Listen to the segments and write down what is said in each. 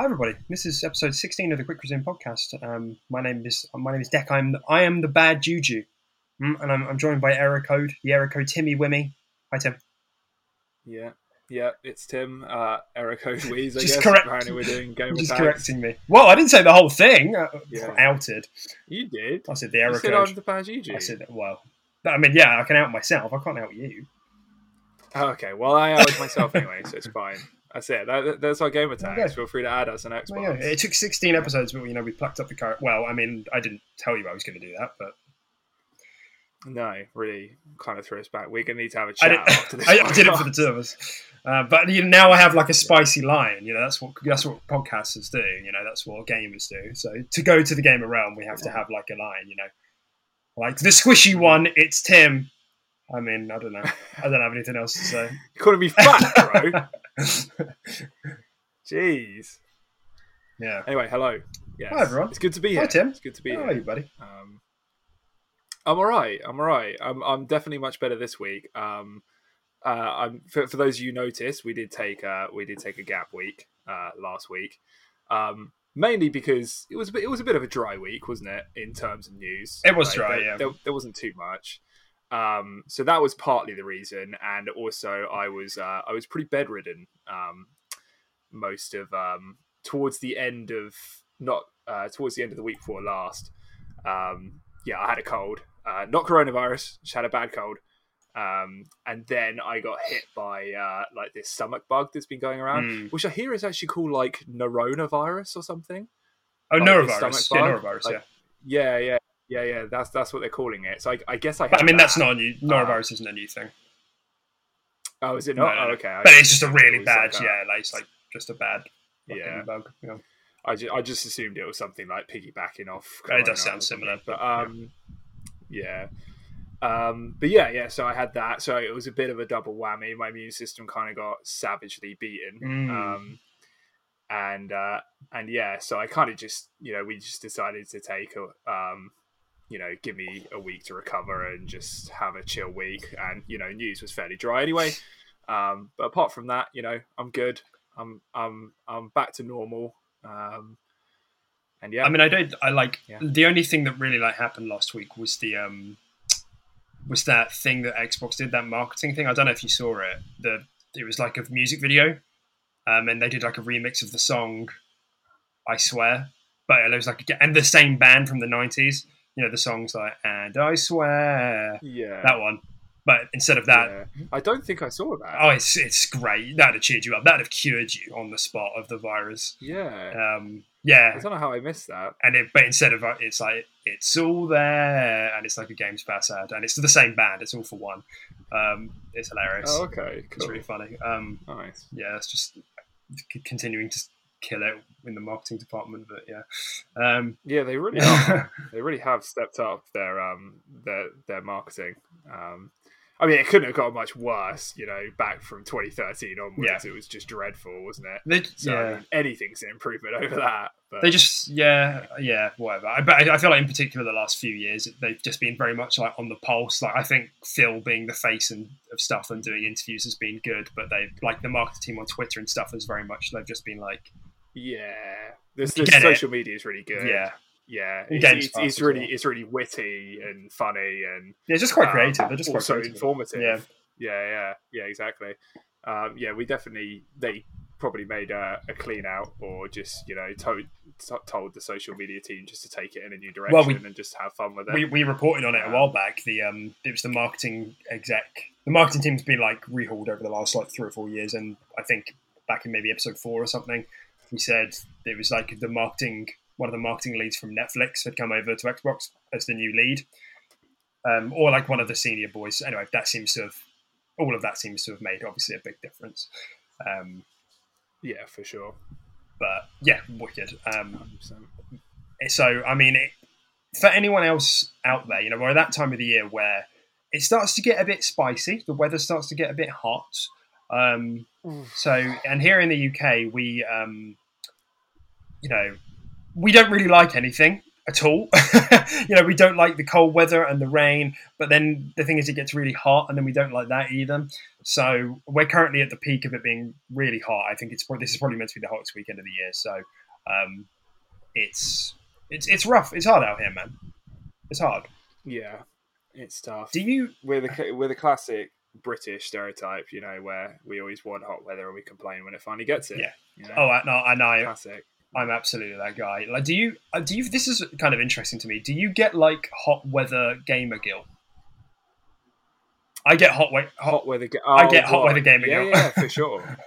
Hi everybody. This is episode 16 of the Quick Resume podcast. Um, my name is my name is Deck. I'm I am the bad juju, Mm, and I'm, I'm joined by Error Code, the Error Code Timmy Wimmy. Hi Tim. Yeah, yeah, it's Tim. Uh, Eric Weeze, I Just guess. correct- Apparently, we're doing game Just correcting me. Well, I didn't say the whole thing. Uh, Yeah. Outed. You did. I said the Error said Code. I'm the bad Juju. I said well. But, I mean, yeah, I can out myself. I can't out you. Okay, well, I outed myself anyway, so it's fine. That's it. That, that's our gamer tags. Okay. Feel free to add us on Xbox. Yeah, it took 16 episodes, but you know we plucked up the car. Well, I mean, I didn't tell you I was going to do that, but No, really, kind of threw us back. We're gonna need to have a chat did, after this. I, I did it for the two of us. Uh, but you know, now I have like a spicy line. You know, that's what that's what podcasters do. You know, that's what gamers do. So to go to the gamer realm, we have to have like a line. You know, like the squishy one. It's Tim. I mean, I don't know. I don't have anything else to say. You're calling me fat, bro. Jeez. yeah. Anyway, hello. Yes. Hi, everyone. It's good to be here. Hi. Tim. It's good to be How here. are you, buddy? Um, I'm all right. I'm all right. I'm I'm definitely much better this week. Um, uh, I'm for, for those of you noticed, we did take uh we did take a gap week uh last week. Um, mainly because it was a bit, it was a bit of a dry week, wasn't it? In terms of news, It was dry, There, yeah. There, there wasn't too much. Um, so that was partly the reason, and also I was uh, I was pretty bedridden. Um, most of um towards the end of not uh towards the end of the week before last. Um, yeah, I had a cold, uh, not coronavirus, just had a bad cold. Um, and then I got hit by uh, like this stomach bug that's been going around, Mm. which I hear is actually called like noronavirus or something. Oh, Like norovirus. Yeah, norovirus. Like- yeah. Yeah, yeah, yeah, yeah. That's that's what they're calling it. So I, I guess I. I mean, that's not a new. Norovirus isn't a new thing. Oh, is it not? no, Oh, okay. I But it's just a really bad. like yeah, like it's like just a bad. Yeah. Bug. Yeah. I just, I just assumed it was something like piggybacking off. It does sound similar, but but, yeah. um, yeah. Um, but yeah, yeah. So I had that. So it was a bit of a double whammy. My immune system kind of got savagely beaten. Mm. Um, and uh, and yeah, so I kind of just, you know, we just decided to take a, um, you know, give me a week to recover and just have a chill week. And you know, news was fairly dry anyway. Um, but apart from that, you know, I'm good. I'm I'm I'm back to normal. Um, and yeah, I mean, I don't. I like Yeah. the only thing that really like happened last week was the um was that thing that Xbox did that marketing thing. I don't know if you saw it. The it was like a music video, um, and they did like a remix of the song. I swear, but it was like and the same band from the nineties. You know the songs like and I swear yeah, that one, but instead of that. yeah. I don't think I saw that. Oh, it's it's great. That'd have cheered you up. That'd have cured you on the spot of the virus. yeah, Um, yeah, I don't know how I missed that. and it, but instead of uh, it's like it's all there, and it's like a Games Pass ad, and it's the same band. It's all for one. Um, it's hilarious. Oh, okay, It's cool, really funny. Um, nice. yeah, it's just c- continuing to kill it in the marketing department. But yeah, um, Yeah, they really are. they really have stepped up their um their their marketing. Um, I mean, it couldn't have got much worse, you know. Back from 2013 onwards, it was just dreadful, wasn't it? they, So yeah. I mean, anything's an improvement over that. But They just, yeah, yeah, whatever. I, but I, I feel like in particular the last few years they've just been very much like on the pulse. Like I think Phil being the face and of stuff and doing interviews has been good, but they like the marketing team on Twitter and stuff has very much they've just been like, yeah, this, this it. social media is really good. yeah, yeah, it's, it's, it's really well. it's really witty and funny and yeah, just quite um, creative. They're just quite also creative. informative. Yeah. yeah, yeah, yeah, exactly. Um, yeah, we definitely they probably made a, a clean out or just you know told told the social media team just to take it in a new direction Well, we- and just have fun with it. We, we reported on it a while back. The um, it was the marketing exec. The marketing team's been like rehauled over the last like three or four years, and I think back in maybe episode four or something, He said it was like the marketing, one of the marketing leads from Netflix had come over to Xbox as the new lead, um, or like one of the senior boys. Anyway, that seems to have all of that seems to have made obviously a big difference. Um, Yeah, for sure. but yeah, wicked. Um, so I mean, it, for anyone else out there, you know, we're at that time of the year where it starts to get a bit spicy. The weather starts to get a bit hot. Um, so, and here in the UK, we, um, you know, we don't really like anything at all. you know, we don't like the cold weather and the rain. But then the thing is, it gets really hot, and then we don't like that either. So we're currently at the peak of it being really hot. I think it's probably, this is probably meant to be the hottest weekend of the year. So um, it's it's it's rough. It's hard out here, man. It's hard. Yeah, it's tough. Do you? we're the we're the classic British stereotype, you know, where we always want hot weather and we complain when it finally gets it. Yeah. You know? Oh, I, no, I know. classic. I'm absolutely that guy. Like, do you? uh, Do you? This is kind of interesting to me. Do you get like hot weather gamer guilt? I get hot, we- hot Hot weather. Ga- I oh, get hot what? weather gamer Yeah, guilt. yeah, for sure.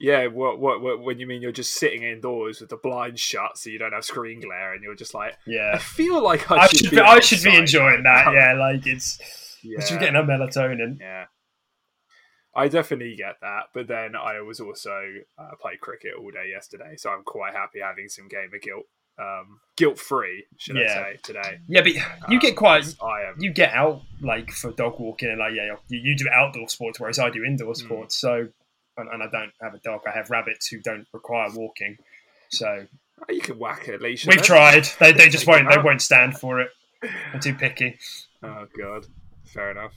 yeah, what, what what when you mean you're just sitting indoors with the blinds shut so you don't have screen glare and you're just like, yeah, I feel like I, I should, should be, be, I should be enjoying that. Yeah, like it's yeah. it's just getting a melatonin. Yeah. I definitely get that, but then I was also uh, played cricket all day yesterday, so I'm quite happy having some gamer guilt, um, guilt free, should Yeah. I say today? Yeah, but you get quite. I am. You get out like for dog walking and like yeah, you, you do outdoor sports, whereas I do indoor Mm. sports. So, and, and I don't have a dog. I have rabbits who don't require walking. So Oh, you can whack it, Leisha. We've tried. They, they just won't. They won't stand for it. I'm too picky. Oh god, fair enough.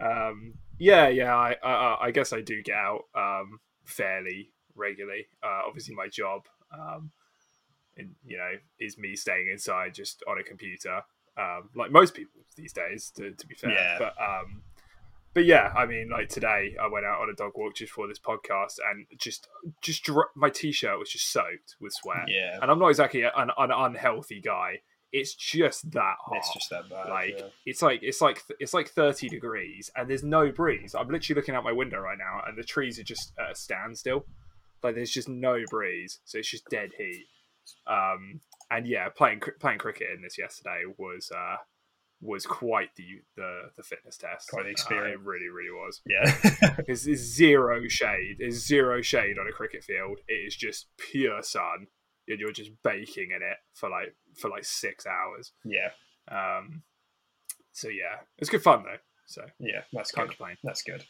Um, yeah, yeah. I, I I guess I do get out um, fairly regularly. Uh, obviously, my job, um, in, you know, is me staying inside just on a computer, um, like most people these days. To, to be fair, Yeah. but um, but yeah, I mean, like today, I went out on a dog walk just for this podcast, and just just my t-shirt was just soaked with sweat. Yeah, And I'm not exactly an, an unhealthy guy. It's just that hot. it's just that bad. like yeah. it's like it's like it's like 30 degrees and there's no breeze. I'm literally looking out my window right now and the trees are just at a standstill. Like there's just no breeze. So it's just dead heat. Um and yeah playing playing cricket in this yesterday was uh was quite the the, the fitness test. Quite the Uh, experience. it really really was. Yeah. there's, there's zero shade. There's zero shade on a cricket field. It is just pure sun and you're just baking in it for like for like six hours yeah, um, so yeah, it's good fun though. So yeah. That's can't good. complain. That's good.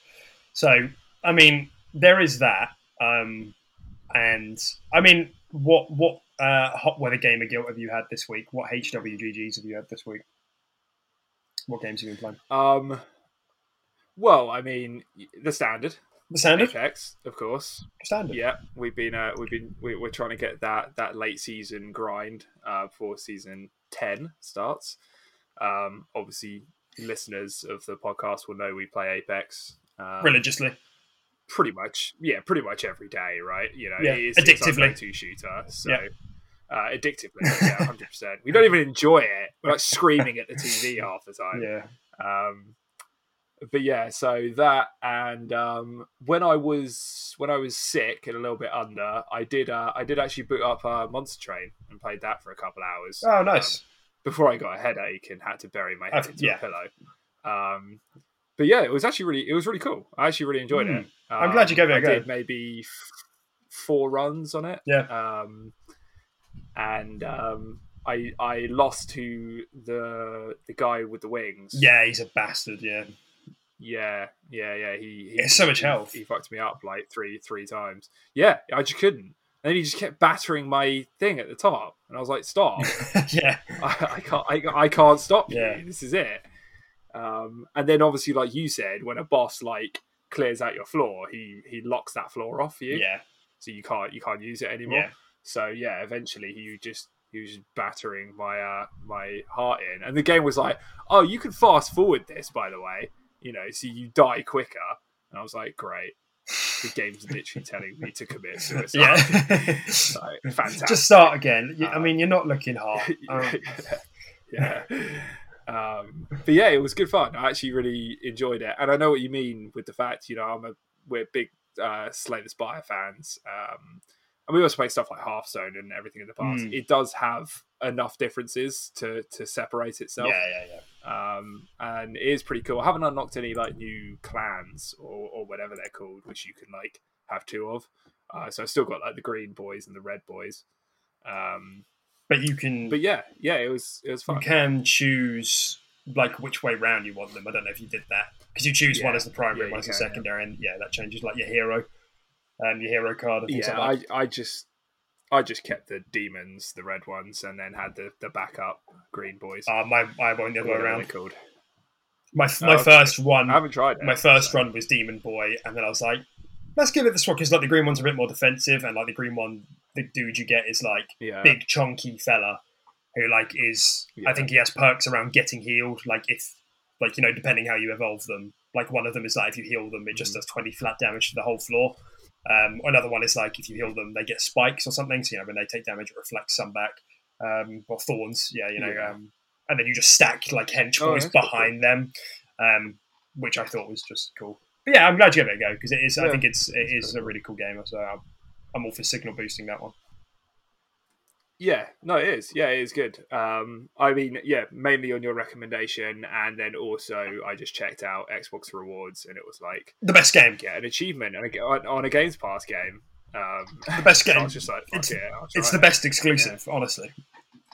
So, I mean, there is that. Um, and I mean, what what uh, hot weather gamer guilt have you had this week? What HWGGs have you had this week? What games have you been playing? Um, well, I mean, the standard The standard. Apex, of course. Standard. Yeah, we've been uh, we've been we, we're trying to get that that late season grind uh, before season ten starts. Um, obviously, listeners of the podcast will know we play Apex. Um, Religiously. pretty much yeah pretty much every day right you know Yeah, it's our addictively. go-to shooter so Yeah. uh, addictively yeah 100% we don't even enjoy it we're like screaming at the tv half the time Yeah. um but yeah so that and um when i was when i was sick and a little bit under i did uh i did actually boot up uh, monster train and played that for a couple hours Oh, nice. before I got a headache and had to bury my head Uh, into yeah. a pillow. Um, but yeah, it was actually really it was really cool. I actually really enjoyed it. Hmm. I'm glad you gave it a I go. Did maybe f- four runs on it. Yeah. Um, and um, I I lost to the the guy with the wings. Yeah, he's a bastard. Yeah. Yeah, yeah, yeah. He, he Yeah, so much he- health. He, fucked me up like three three times. Yeah, I just couldn't. And then he just kept battering my thing at the top, and I was like, "Stop! yeah. I, I can't I, I can't stop Yeah. you. This is it. Um, and then obviously, like you said, when a boss like clears out your floor, he he locks that floor off you, Yeah. so you can't you can't use it anymore. Yeah. So yeah, eventually he just he was just battering my uh my heart in, and the game was like, oh, you can fast forward this, by the way, you know, so you die quicker. And I was like, great. The game's literally telling me to commit suicide. Yeah. so, fantastic. Just start again. You- I Um, mean, you're not looking hard. Um, yeah. Um, but yeah, it was good fun. I actually really enjoyed it, and I know what you mean with the fact, you know, I'm a we're big uh, Slay the Spire fans, um, and we also play stuff like Hearthstone and everything in the past. Mm. It does have enough differences to to separate itself. Yeah, yeah, yeah. Um, and it is pretty cool. I haven't unlocked any like new clans or, or whatever they're called, which you can like have two of. Uh, so I've still got like the green boys and the red boys. Um, But you can, but yeah, yeah, it was it was fun. you can choose like which way round you want them. I don't know if you did that because you choose one as the primary, Yeah, one as the can, yeah. secondary, and yeah, that changes like your hero, um, your hero card Yeah, like that. I, I just I just kept the demons, the red ones, and then had the, the backup green boys. Uh, my I went the other way around. called. My Oh, my okay. first one, I haven't tried it. my first so- run was Demon Boy, and then I was like, let's give it this one because like the green one's a bit more defensive, and like the green one, the dude you get is like Yeah. big chunky fella who like is Yeah. I think he has perks around getting healed. Like if like you know depending how you evolve them, like one of them is like if you heal them, it just Mm-hmm. does twenty flat damage to the whole floor. Um, another one is like if you heal them, they get spikes or something. So you know when they take damage, it reflects some back. Um, or thorns, yeah, you know. Yeah. Um, and then you just stack like hench Oh, boys cool. behind them, um, which I thought was just cool. But yeah, I'm glad you gave it a go because it is. I think it's it is pretty a really cool game. So I'm all for signal boosting that one. Yeah, no, it is. Yeah, it is good. Um, I mean, yeah, mainly on your recommendation, and then also I just checked out Xbox rewards, and it was like The best game. Yeah, an achievement on a, on, a Games Pass game. Um, The best so I game. was just like, fuck It's- it, It's the best exclusive, honestly.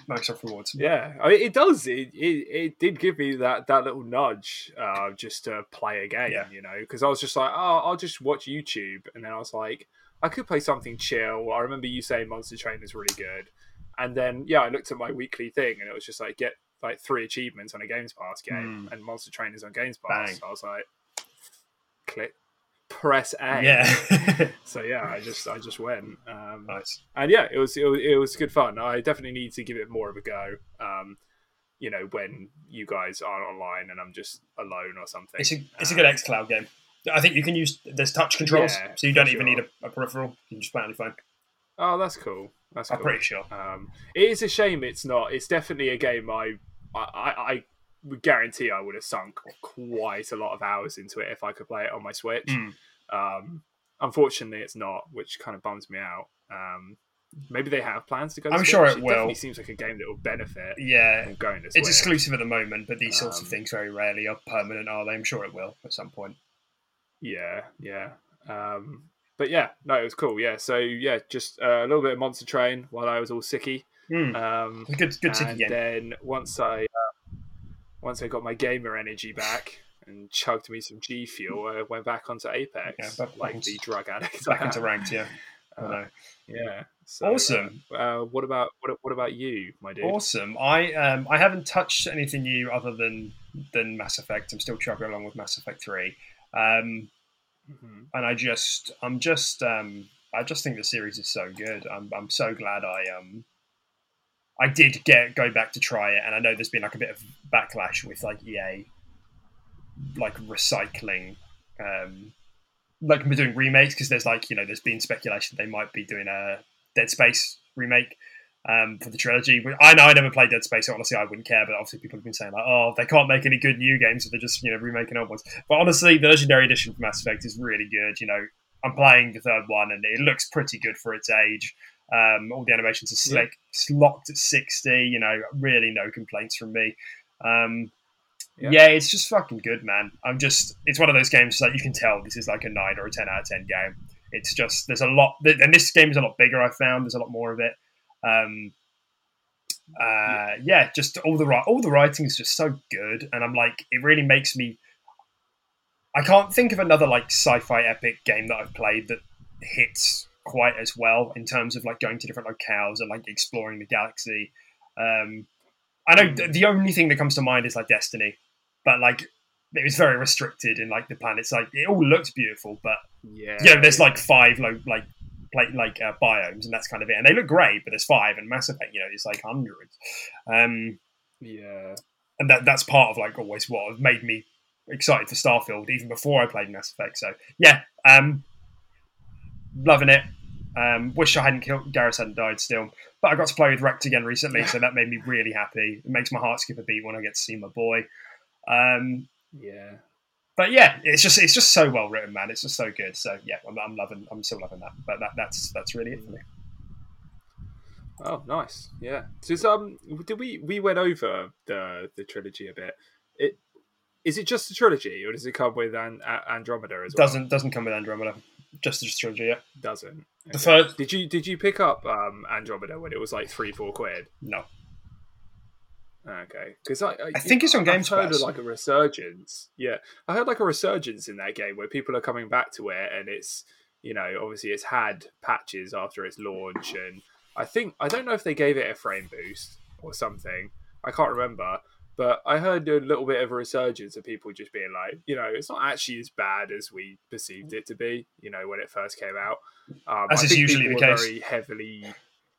Microsoft Rewards. Yeah, I mean, it does. It, it it did give me that that little nudge, uh, just to play a game. Yeah. You know, because I was just like, oh, I'll just watch YouTube, and then I was like, I could play something chill. I remember you saying Monster Train is really good, and then yeah, I looked at my weekly thing, and it was just like get like three achievements on a Games Pass game, and Monster Train is on Games Pass. Bang. So I was like, click, press A. Yeah. So yeah, I just I just went. Um, nice. and yeah, it was, it was it was good fun. I definitely need to give it more of a go. Um, you know, when you guys aren't online and I'm just alone or something. It's a it's a Um, good XCloud game. I think you can use there's touch controls, Yeah, so you don't even sure. need a, a peripheral. You can just play it on your phone. Oh, that's cool. That's I'm cool. pretty sure. Um, it is a shame it's not. It's definitely a game I I, I, would guarantee I would have sunk quite a lot of hours into it if I could play it on my Switch. Mm. Um, unfortunately, it's not, which kind of bums me out. Um, maybe they have plans to go. To I'm sure Switch. it will. Definitely seems like a game that will benefit Yeah, from going to Switch. it's exclusive at the moment, but these sorts of Um, things very rarely are permanent, are they? I'm sure it will at some point. Yeah, yeah. Um, but yeah, no, it was cool. Yeah, so yeah, just uh, a little bit of Monster Train while I was all sicky. Mm. Um, Good, good and game. then once I uh, once I got my gamer energy back and chugged me some G Fuel, I went back onto Apex Yeah, back- like the drug addict. Back into ranked, yeah. Uh. Yeah. So, Awesome. Uh, uh, what about what, what about you, my dude? Awesome. I um I haven't touched anything new other than than Mass Effect. I'm still chugging along with Mass Effect Three. Um, Mhm. and I just I'm just um I just think the series is so good. I'm I'm so glad I um I did get go back to try it, and I know there's been like a bit of backlash with like EA like recycling um like doing remakes because there's like you know there's been speculation they might be doing a Dead Space remake um, for the trilogy. I know I never played Dead Space, so honestly I wouldn't care. But obviously people have been saying like, oh, they can't make any good new games, so they're just you know remaking old ones. But honestly, the Legendary Edition for Mass Effect is really good. You know, I'm playing the third one, and it looks pretty good for its age. Um, all the animations are slick, it's locked at 60. You know, really no complaints from me. Um, Yeah. yeah. it's just fucking good, man. I'm just, it's one of those games that you can tell this is like a nine or a 10 out of 10 game. It's just, there's a lot, and this game is a lot bigger, I found. There's a lot more of it. Um, uh, yeah, just all the all the writing is just so good, and I'm like, it really makes me. I can't think of another like sci-fi epic game that I've played that hits quite as well in terms of like going to different locales and like exploring the galaxy. Um, I know th- the only thing that comes to mind is like Destiny, but like it was very restricted in like the planets. Like it all looks beautiful, but Yeah. you know, there's like five low, like like like uh, biomes, and that's kind of it. And they look great, but there's five, and Mass Effect, you know, it's like hundreds. Um, Yeah. and that that's part of like always what made me excited for Starfield even before I played Mass Effect. So yeah, um, loving it. Um, wish I hadn't killed Garrus hadn't died still, but I got to play with Wrex again recently, so that made me really happy. It makes my heart skip a beat when I get to see my boy. Um, Yeah. But yeah, it's just it's just so well written, man. It's just so good. So yeah, I'm, I'm loving I'm still loving that. But that, that's that's really it for me. Oh, nice. Yeah. Just um, did we we went over the the trilogy a bit? It is it just the trilogy, or does it come with an, a- Andromeda as well? Doesn't doesn't come with Andromeda, just the trilogy. Yeah. doesn't. The first Did you did you pick up um Andromeda when it was like three four quid? no. Okay, because I, I think it's on Game I've heard Pass. like a resurgence. Yeah, I heard like a resurgence in that game where people are coming back to it, and it's you know obviously it's had patches after its launch, and I think I don't know if they gave it a frame boost or something. I can't remember, but I heard a little bit of a resurgence of people just being like, you know, it's not actually as bad as we perceived it to be. You know, when it first came out, um, As I is usually the case. Very heavily.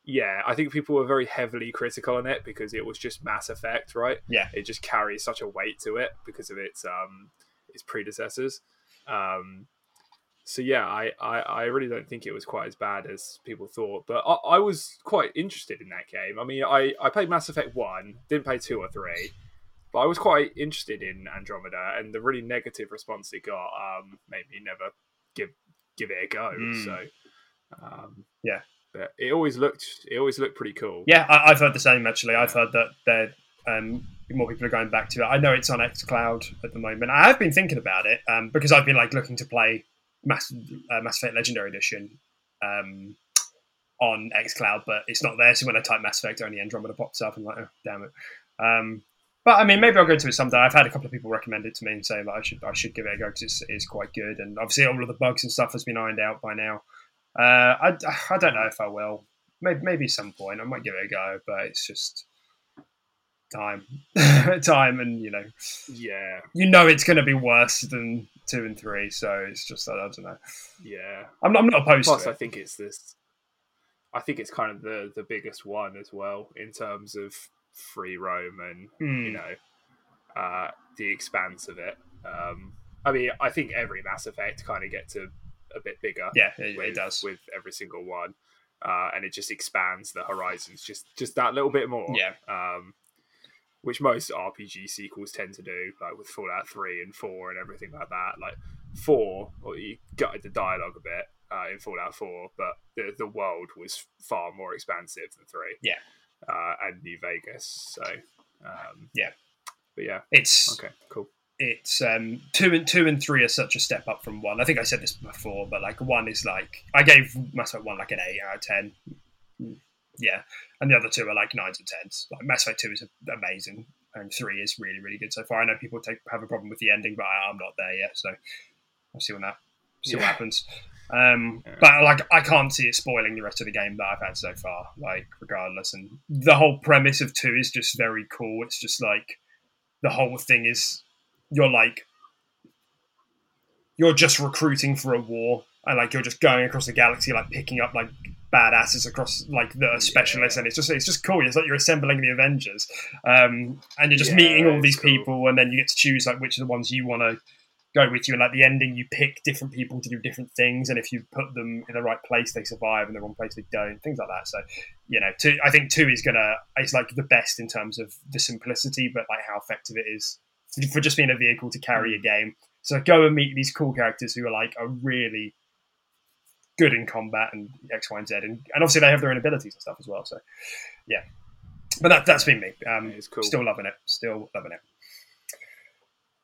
Yeah, I think people were very heavily critical on it because it was just Mass Effect, right? Yeah. it just carries such a weight to it because of its um its predecessors. Um, so yeah, I, I I really don't think it was quite as bad as people thought, but I, I was quite interested in that game. I mean, I I played Mass Effect one, didn't play two or three, but I was quite interested in Andromeda, and the really negative response it got um made me never give give it a go. Mm. So um, Yeah. It always looked it always looked pretty cool. Yeah, I, I've heard the same actually. I've heard that um, more people are going back to it. I know it's on XCloud at the moment. I have been thinking about it um, because I've been like looking to play Mass, uh, Mass Effect Legendary Edition um, on XCloud, but it's not there. So when I type Mass Effect, only Andromeda pops up. I'm like, oh, damn it. Um, but I mean, maybe I'll go to it someday. I've had a couple of people recommend it to me and say that I should I should give it a go because it's, it's quite good. And obviously, all of the bugs and stuff has been ironed out by now. Uh, I, I don't know if I will. Maybe, maybe some point I might give it a go, but it's just time, time, and you know, yeah, you know, it's going to be worse than two and three. So it's just I don't know. yeah. I'm not, I'm not opposed Plus, to I think it's this. I think it's kind of the the biggest one as well in terms of free roam and Hmm. you know uh, the expanse of it. Um, I mean, I think every Mass Effect kind of gets a, a bit bigger. Yeah, it, with, it does. with every single one, uh, and it just expands the horizons just just that little bit more. Yeah. Um, which most RPG sequels tend to do, like with Fallout Three and Four and everything like that. Like Four, well, you gutted the dialogue a bit uh, in Fallout Four, but the the world was far more expansive than Three. Yeah. uh, and New Vegas. So um, Yeah. but yeah, It's okay, cool. It's um two and two and three are such a step up from one. I think I said this before, but like one is like I gave Mass Effect one like an eight out of ten. Yeah, and the other two are like nines and tens. Like Mass Effect two is amazing, and three is really really good so far. I know people take have a problem with the ending, but I, I'm not there yet, so I'll see what that see what happens. Um, Yeah. But like I can't see it spoiling the rest of the game that I've had so far. Like regardless, and the whole premise of two is just very cool. It's just like the whole thing is you're like you're just recruiting for a war and like you're just going across the galaxy like picking up like badasses across like the specialists and it's just it's just cool. It's like you're assembling the avengers um and you're just Yeah, meeting all these cool. people and then you get to choose like which of the ones you want to go with you and like the ending you pick different people to do different things and if you put them in the right place they survive and the wrong place they don't things like that. So you know two i think two is gonna it's like the best in terms of the simplicity but like how effective it is for just being a vehicle to carry a game so go and meet these cool characters who are like are really good in combat and X, Y, and Z, and, and obviously they have their own abilities and stuff as well. So yeah, but that that's been me. Um, It's cool. Still loving it. Still loving it.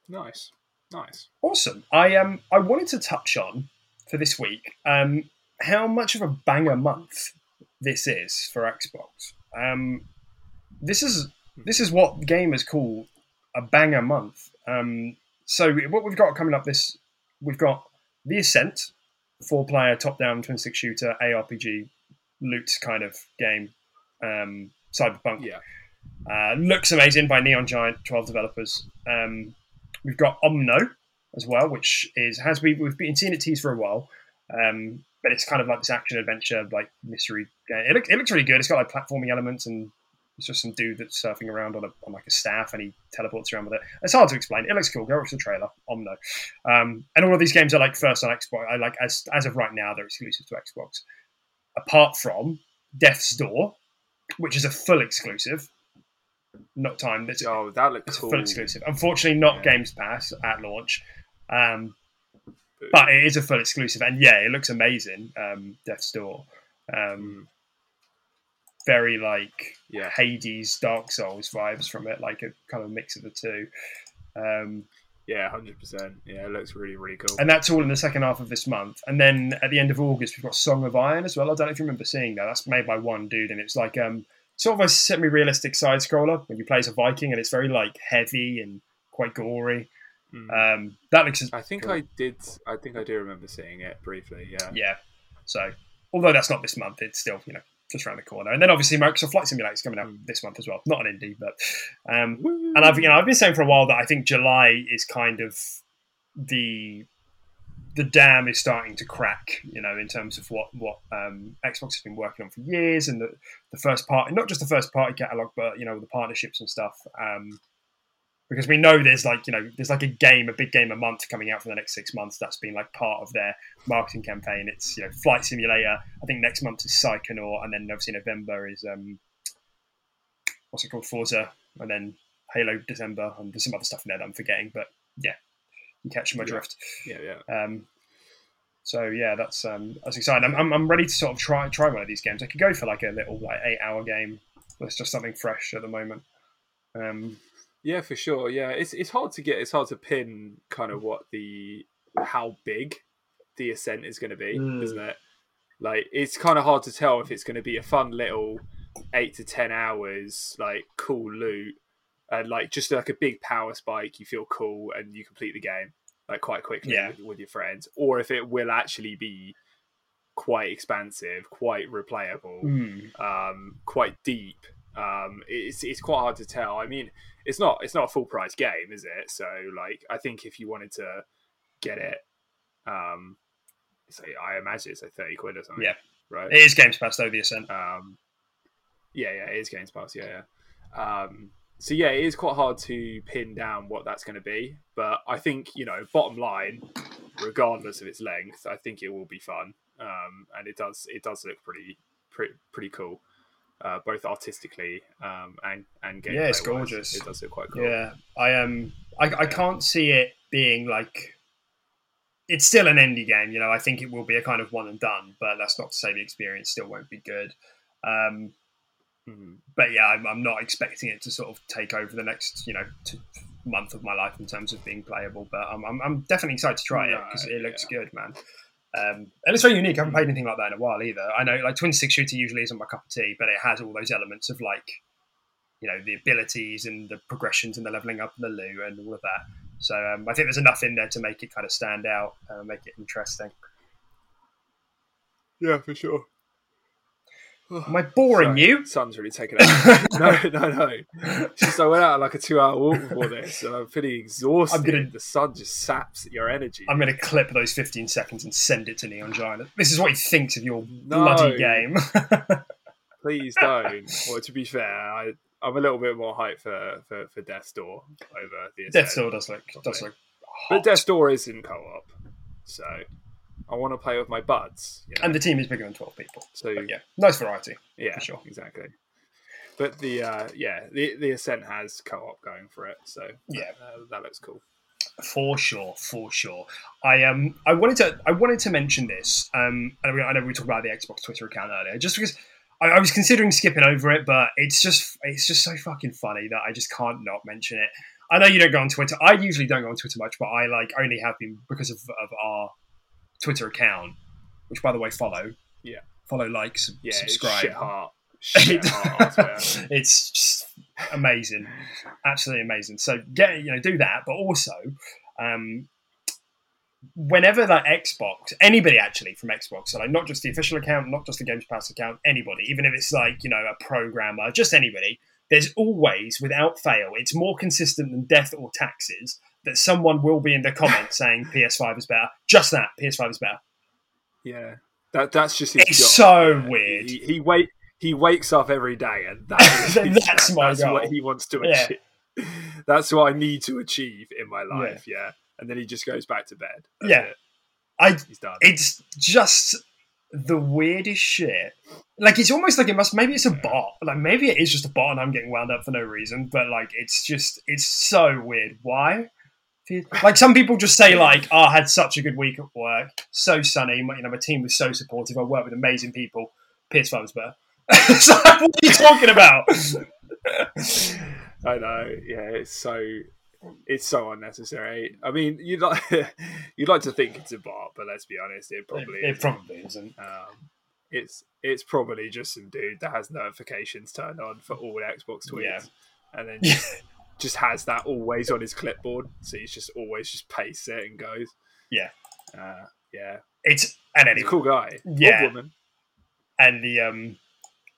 Nice, nice. Awesome. I um I wanted to touch on for this week um how much of a banger month this is for Xbox. Um, this is this is what gamers call a banger month. Um, so what we've got coming up this we've got The Ascent, four player top down twin stick shooter ARPG loot kind of game. Um, Cyberpunk. Yeah, Uh, looks amazing by Neon Giant, 12 developers. Um, we've got Omno as well, which is has we we've been seeing it teased for a while, um, but it's kind of like this action adventure like mystery game. It, look, it looks really good. It's got like platforming elements and it's just some dude that's surfing around on, a, on like a staff and he teleports around with it. It's hard to explain. It looks cool. Go watch the trailer. Omno, um, and all of these games are like first on Xbox. I like as as of right now they're exclusive to Xbox. Apart from Death's Door, which is a full exclusive, not time. That's, oh, that looks it's a full exclusive. Unfortunately, not Yeah. Games Pass at launch, um, but it is a full exclusive, and yeah, it looks amazing. Um, Death's Door. Um, very like Yeah. Hades, Dark Souls vibes from it, like a kind of mix of the two. Um, Yeah, hundred percent. Yeah, it looks really really cool. and that's all in the second half of this month. And then at the end of August, we've got Song of Iron as well. I don't know if you remember seeing that. That's made by one dude, and it's like um, sort of a semi-realistic side scroller when you play as a Viking, and it's very like heavy and quite gory. Mm. Um, that looks. I think cool. I did. I think I do remember seeing it briefly. Yeah. yeah. So although that's not this month, it's still you know just around the corner. And then obviously Microsoft Flight Simulator is coming out Mm. this month as well. Not an indie, but um, and I've you know I've been saying for a while that I think July is kind of the the dam is starting to crack, you know, in terms of what what um, Xbox has been working on for years, and the, the first part, not just the first party catalog, but you know the partnerships and stuff. Um, because we know there's like you know there's like a game, a big game a month coming out for the next six months. That's been like part of their marketing campaign. It's you know Flight Simulator. I think next month is Psychonaut, and then obviously November is um, what's it called, Forza, and then Halo December, and there's some other stuff in there that I'm forgetting. But yeah, you catch my drift. Yeah, yeah. Um, so yeah, that's um, that's exciting. I'm, I'm, I'm ready to sort of try try one of these games. I could go for like a little like eight hour game. It's just something fresh at the moment. Um, Yeah, for sure. Yeah, it's it's hard to get. It's hard to pin kind of what the how big the ascent is going to be, Mm. isn't it? Like it's kind of hard to tell if it's going to be a fun little eight to ten hours, like cool loot, and like just like a big power spike. You feel cool and you complete the game like quite quickly Yeah. with, with your friends, or if it will actually be quite expansive, quite replayable mm, um, quite deep. Um, it's it's quite hard to tell. I mean, it's not it's not a full price game, is it? So like, I think if you wanted to get it, um, so I imagine it's like thirty quid or something. Yeah. right. it is Games Pass though. The Ascent. Um, yeah, yeah, it is Games Pass. Yeah, yeah. Um, so yeah, it is quite hard to pin down what that's going to be, but I think you know, bottom line, regardless of its length, I think it will be fun, um, and it does it does look pretty pretty pretty cool, uh, both artistically um, and and Yeah, it's gorgeous. It does look quite cool. Yeah, I um, I, I can't see it being like. It's still an indie game, you know. I think it will be a kind of one and done, but that's not to say the experience still won't be good. Um, Mhm. but yeah, I'm, I'm not expecting it to sort of take over the next, you know, t- month of my life in terms of being playable. But I'm, I'm, I'm definitely excited to try it No, because it looks yeah. good, man. Um, and it's very unique. I haven't played anything like that in a while either. I know, like twin stick shooter usually isn't my cup of tea, but it has all those elements of like, you know, the abilities and the progressions and the leveling up and the loo and all of that. So um, I think there's enough in there to make it kind of stand out, make it interesting. Yeah, for sure. Am I boring Sorry, you? Sun's really taken out. no, no, no. Just I went out on like a two-hour walk before this, and I'm feeling exhausted. I'm gonna- The sun just saps your energy. I'm going to clip those 15 seconds and send it to Neon Giant. This is what he thinks of your No. bloody game. Please don't. well, to be fair, I, I'm a little bit more hyped for, for, for Death's Door over the Death Door does look does look But hot. Death's Door isn't co-op, so I want to play with my buds. You know? and the team is bigger than 12 people. so But yeah, nice variety. Yeah, for sure. exactly. But the uh, yeah, the the Ascent has co-op going for it, so Yeah. uh, that looks cool. For sure, for sure. I um I wanted to I wanted to mention this. Um I know we talked about the Xbox Twitter account earlier, just because I, I was considering skipping over it, but it's just it's just so fucking funny that I just can't not mention it. I know you don't go on Twitter. I usually don't go on Twitter much, but I like only have been because of, of our Twitter account, which by the way follow. Yeah. Follow, like, sub- Yeah, subscribe. shit heart, shit heart. it's amazing, absolutely amazing. So get you know do that, but also um, whenever that Xbox, anybody actually from Xbox, so like not just the official account, not just the Games Pass account, anybody, even if it's like you know a programmer, just anybody. There's always, without fail, it's more consistent than death or taxes that someone will be in the comments saying PS5 is better. Just that, PS5 is better. Yeah, that that's just his It's job. so Yeah. weird. He, he wait he wakes up every day and that is his- That's my that's goal. what he wants to Yeah. achieve. That's what I need to achieve in my life. Yeah. And then he just goes back to bed. That's Yeah. it. I he's done. it's just the weirdest shit. Like it's almost like it must maybe it's a bot. Like maybe it is just a bot and I'm getting wound up for no reason. But like it's just it's so weird. Why? Like some people just say like, "Oh, I had such a good week at work, so sunny. My, you know, my team was so supportive. I worked with amazing people. PS5 was better." It's what are you talking about? I know. Yeah, it's so it's so unnecessary. I mean, you'd like you'd like to think it's a bot, but let's be honest, it probably it, probably isn't. Um, it's it's probably just some dude that has notifications turned on for all Xbox tweets, Yeah. and then just, just has that always on his clipboard, so he's just always just pastes it and goes. Yeah. uh, yeah. It's and He's a cool guy, Yeah. woman. and the um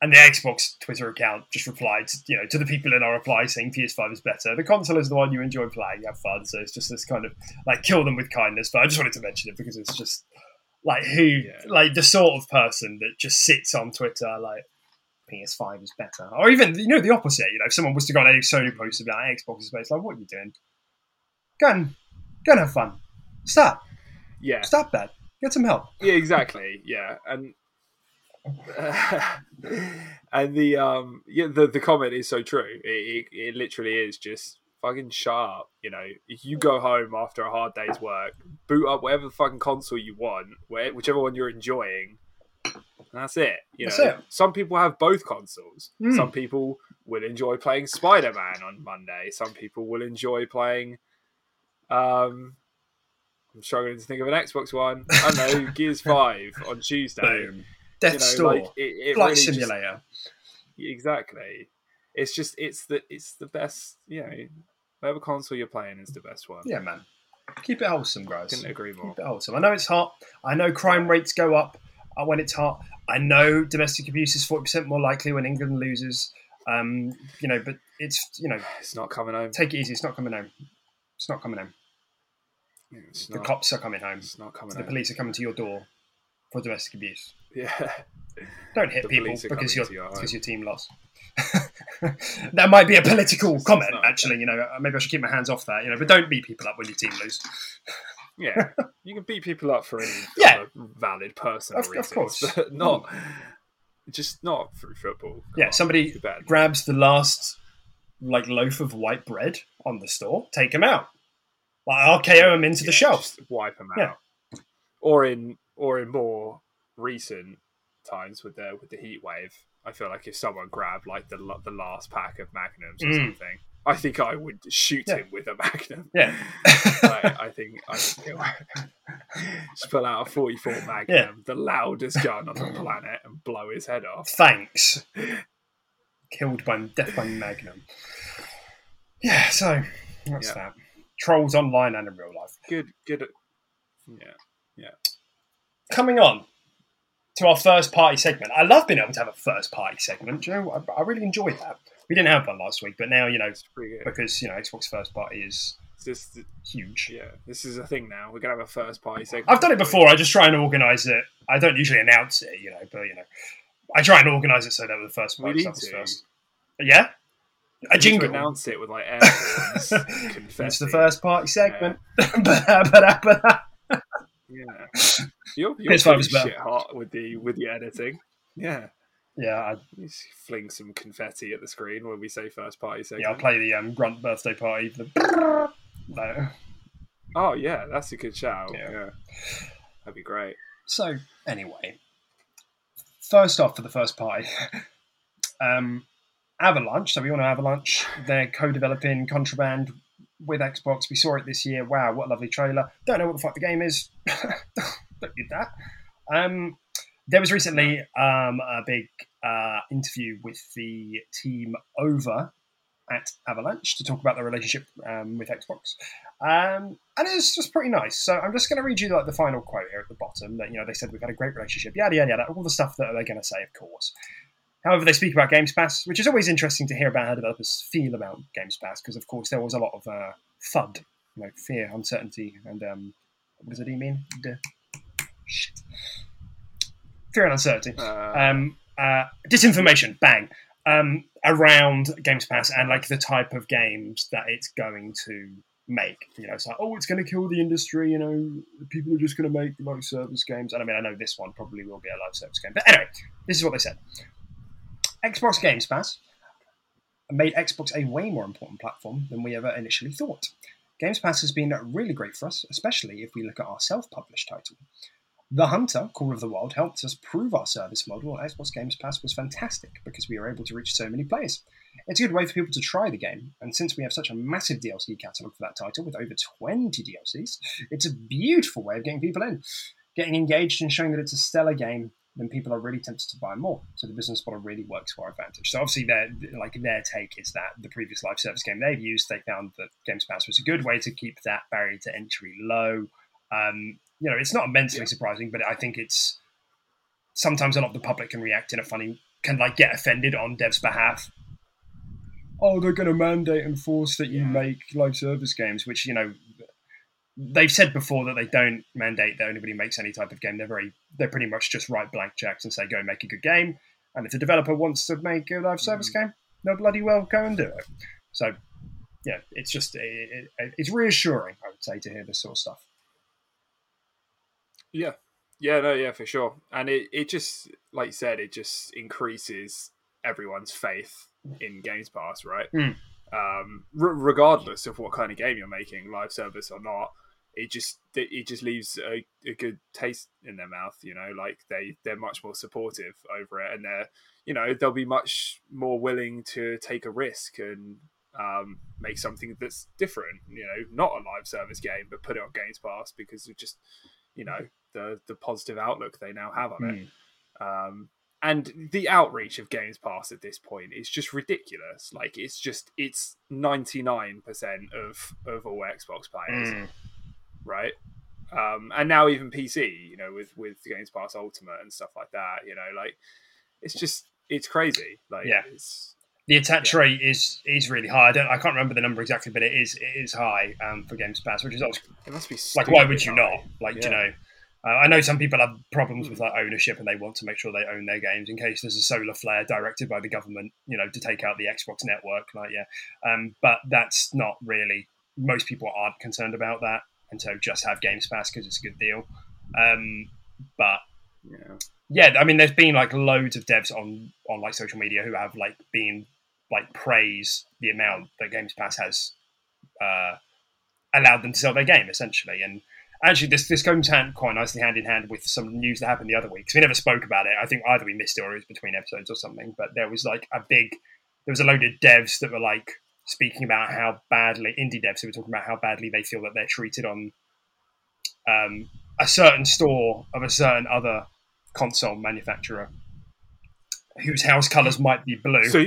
and the Xbox Twitter account just replied, you know, to the people in our reply saying PS5 is better. The console is the one you enjoy playing, you have fun. So it's just this kind of like kill them with kindness. But I just wanted to mention it because it's just like who, Yeah. like the sort of person that just sits on Twitter like PS5 is better, or even you know the opposite. You know, if someone was to go on any Sony post about Xbox, it's like, what are you doing? Go and go and have fun. Stop, Yeah, stop that. Get some help. yeah, exactly. Yeah, and and the um yeah the the comment is so true. It, it it literally is just fucking shut up. You know, if you go home after a hard day's work, boot up whatever fucking console you want, where, whichever one you're enjoying. And that's it. You That's know, it. some people have both consoles. Mm. Some people will enjoy playing Spider Man on Monday. Some people will enjoy playing. Um, I'm struggling to think of an Xbox one. I don't know Gears Five on Tuesday. Boom. Death You know, Store. like, it, it Flight really just- Simulator. exactly. It's just it's the it's the best. You know, whatever console you're playing is the best one. Yeah, man. Keep it wholesome, guys. Couldn't agree more. Keep it wholesome. I know it's hot. I know crime rates go up when it's hot. I know domestic abuse is forty percent more likely when England loses. Um, you know, but it's you know, It's not coming home. take it easy. It's not coming home. It's not coming home. It's The not, cops are coming home. It's not coming The home. police are coming to your door for domestic abuse. Yeah. Don't hit The people because your your because your team lost. that might be a political comment, actually. You know, uh, maybe I should keep my hands off that. You know, but don't beat people up when your team lose. Yeah, you can beat people up for any Yeah. valid personal Of- of course. but not just not through football. Come Yeah, on, somebody grabs the last like loaf of white bread on the store, take him out. Like RKO him into the Yeah, shelf. just wipe them Yeah. out. Or in or in more recent times with the with the heat wave, I feel like if someone grabbed like the the last pack of magnums or Mm. something, I think I would shoot Yeah. him with a magnum. Yeah. I, I think I think it would. just pull out a forty four magnum, Yeah. the loudest gun on the planet, and blow his head off. Thanks. Killed by death by Magnum. Yeah, so that's Yeah. that. Trolls online and in real life. Good, good. Yeah, yeah. Coming on to our first party segment. I love being able to have a first party segment. Do you know, I, I really enjoy that. We didn't have one last week, but now you know it's pretty good. because you know Xbox first party is just huge. yeah, this is a thing now. We're gonna have a first party segment. I've done it before. I just try and organise it. I don't usually announce it, you know, but you know, I try and organise it so that the first We part need stuff is first. Yeah, a We need to jingle. announce it with like air. It's the first party segment. Ba-da. Yeah, you're, you're pretty shit hot with the with the editing. Yeah, yeah, I, just fling some confetti at the screen when we say first party segment. yeah. I'll play the um, grunt birthday party. The no. Oh yeah, that's a good shout. Yeah. Yeah, that'd be great. So anyway, first off for the first party, um, Avalanche. So we all know Avalanche. They're co-developing Contraband with Xbox. We saw it this year. Wow, what a lovely trailer. Don't know what the fuck the game is. Don't need that. Um, there was recently um, a big uh, interview with the team over at Avalanche to talk about their relationship um, with Xbox, um, and it was just pretty nice. So I'm just going to read you like the final quote here at the bottom. That you know they said we've had a great relationship, yada yada yada, all the stuff that they're going to say, of course. However, they speak about Games Pass, which is always interesting to hear about how developers feel about Games Pass, because of course there was a lot of uh, FUD, you know, fear, uncertainty, and um, what does it mean? Shit. Fear and uncertainty Uh, um, uh, disinformation, bang, um, around Games Pass and like the type of games that it's going to make. You know, it's like, oh, it's going to kill the industry. You know, people are just going to make live service games. And I mean, I know this one probably will be a live service game, but anyway, this is what they said: Xbox Games Pass made Xbox a way more important platform than we ever initially thought. Games Pass has been really great for us, especially if we look at our self-published title. The Hunter, Call of the Wild, helped us prove our service model on Xbox Games Pass was fantastic because we were able to reach so many players. It's a good way for people to try the game, and since we have such a massive DLC catalogue for that title with over 20 DLCs, it's a beautiful way of getting people in. Getting engaged and showing that it's a stellar game, then people are really tempted to buy more. So the business model really works to our advantage. So obviously, their like their take is that the previous live service game they've used, they found that Games Pass was a good way to keep that barrier to entry low. Um, you know, it's not immensely yeah. surprising, but I think it's sometimes a lot of the public can react in a funny, can like get offended on devs' behalf. Oh, they're going to mandate and force that you yeah. make live service games, which you know they've said before that they don't mandate that anybody makes any type of game. They're very, they're pretty much just write blank checks and say go make a good game. And if the developer wants to make a live service mm. game, they'll bloody well go and do it. So, yeah, it's just it, it, it's reassuring, I would say, to hear this sort of stuff. Yeah. Yeah, no, yeah, for sure. And it, it just, like you said, it just increases everyone's faith in Games Pass, right? Mm. Um, r- regardless of what kind of game you're making, live service or not, it just it just leaves a, a good taste in their mouth. You know, like they they're much more supportive over it, and they're you know they'll be much more willing to take a risk and um, make something that's different. You know, not a live service game, but put it on Games Pass because it just you know the the positive outlook they now have on mm. it. Hmm. Um, and the outreach of Games Pass at this point is just ridiculous. Like it's just it's ninety nine percent of of all Xbox players, mm. right? Um, and now even PC, you know, with with Games Pass Ultimate and stuff like that, you know, like it's just it's crazy. Like yeah. it's the attach yeah. rate is is really high. I don't, I can't remember the number exactly, but it is it is high um, for Games Pass, which is always it must be like why would you high. not? Like yeah. you know, uh, I know some people have problems with like ownership and they want to make sure they own their games in case there's a solar flare directed by the government, you know, to take out the Xbox network. Like yeah, um, but that's not really most people aren't concerned about that, and so just have Games Pass because it's a good deal. Um, but yeah. Yeah, I mean, there's been like loads of devs on on like social media who have like been like praise the amount that Games Pass has uh, allowed them to sell their game essentially, and actually this this goes hand quite nicely hand in hand with some news that happened the other week. Because we never spoke about it. I think either we missed it or it was between episodes or something. But there was like a big, there was a load of devs that were like speaking about how badly indie devs who were talking about how badly they feel that they're treated on um, a certain store of a certain other console manufacturer whose house colors might be blue. So,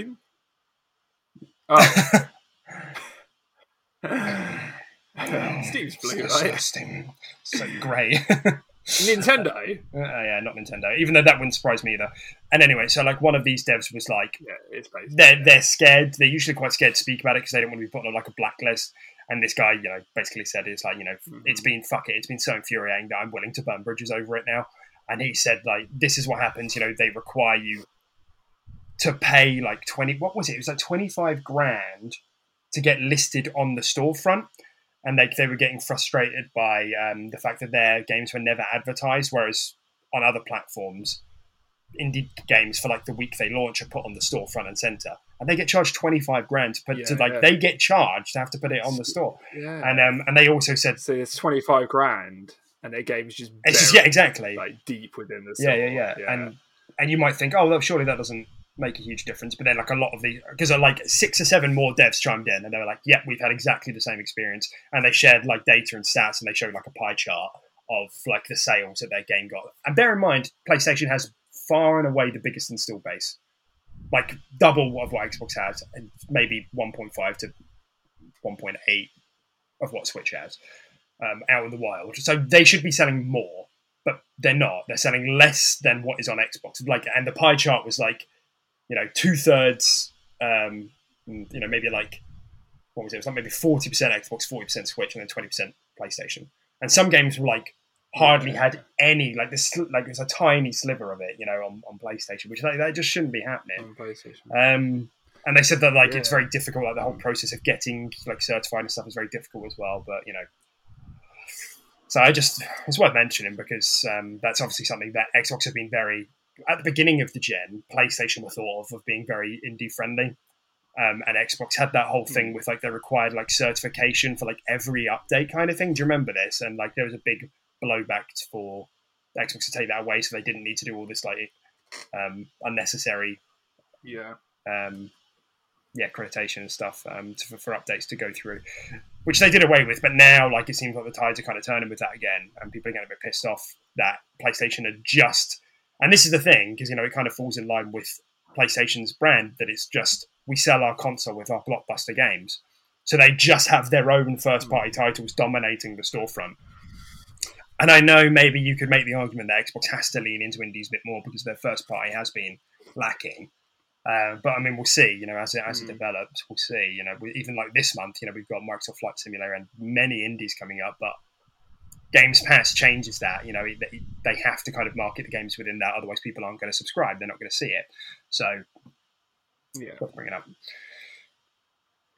oh. Steve's blue, disgusting. right? So grey. Nintendo. Uh, yeah, not Nintendo. Even though that wouldn't surprise me either. And anyway, so like one of these devs was like, yeah, it's they're they're scared. They're usually quite scared to speak about it because they don't want to be put on like a blacklist. And this guy, you know, basically said it's like, you know, mm-hmm. it's been fuck it. It's been so infuriating that I'm willing to burn bridges over it now. And he said like, this is what happens. You know, they require you to pay like twenty. What was it? It was like twenty five grand to get listed on the storefront and they, they were getting frustrated by um, the fact that their games were never advertised, whereas on other platforms, indie games for like the week they launch are put on the store front and center, and they get charged twenty five grand to put yeah, to like yeah. they get charged to have to put it on the store. Yeah. And um and they also said so it's twenty five grand, and their game's just, it's just yeah exactly like deep within the store. Yeah, yeah, yeah, and and you might think, oh, well, surely that doesn't make a huge difference. But then, like a lot of the because uh, like six or seven more devs chimed in, and they were like, "Yep, we've had exactly the same experience." And they shared like data and stats, and they showed like a pie chart of like the sales that their game got. And bear in mind, PlayStation has far and away the biggest install base, like double of what Xbox has, and maybe 1.5 to 1.8 of what Switch has um, out in the wild. So they should be selling more, but they're not. They're selling less than what is on Xbox. Like, and the pie chart was like you know, two thirds, um, you know, maybe like what was it? It was like maybe forty percent Xbox, forty percent Switch, and then twenty percent PlayStation. And some games were like hardly had any like this like it's a tiny sliver of it, you know, on, on PlayStation, which like, that just shouldn't be happening. On PlayStation. Um, and they said that like yeah. it's very difficult, like the whole process of getting like certified and stuff is very difficult as well. But you know, so I just it's worth mentioning because um, that's obviously something that Xbox have been very at the beginning of the gen, PlayStation were thought of of being very indie friendly. Um, and Xbox had that whole thing with like they required like certification for like every update kind of thing. Do you remember this? And like there was a big blowback for Xbox to take that away, so they didn't need to do all this like um, unnecessary Yeah. um, yeah, accreditation and stuff um, to, for, updates to go through, which they did away with. But now, like, it seems like the tides are kind of turning with that again, and people are getting a bit pissed off that PlayStation are just. And this is the thing, because you know it kind of falls in line with PlayStation's brand that it's just we sell our console with our blockbuster games, so they just have their own first-party titles dominating the storefront. And I know maybe you could make the argument that Xbox has to lean into indies a bit more because their first party has been lacking. Uh, but I mean, we'll see. You know, as it as it develops, we'll see. You know, we, even like this month, you know, we've got Microsoft Flight Simulator and many indies coming up. But Games Pass changes that. You know, they, they have to kind of market the games within that, otherwise people aren't going to subscribe. They're not going to see it. So, Yeah. bring it up.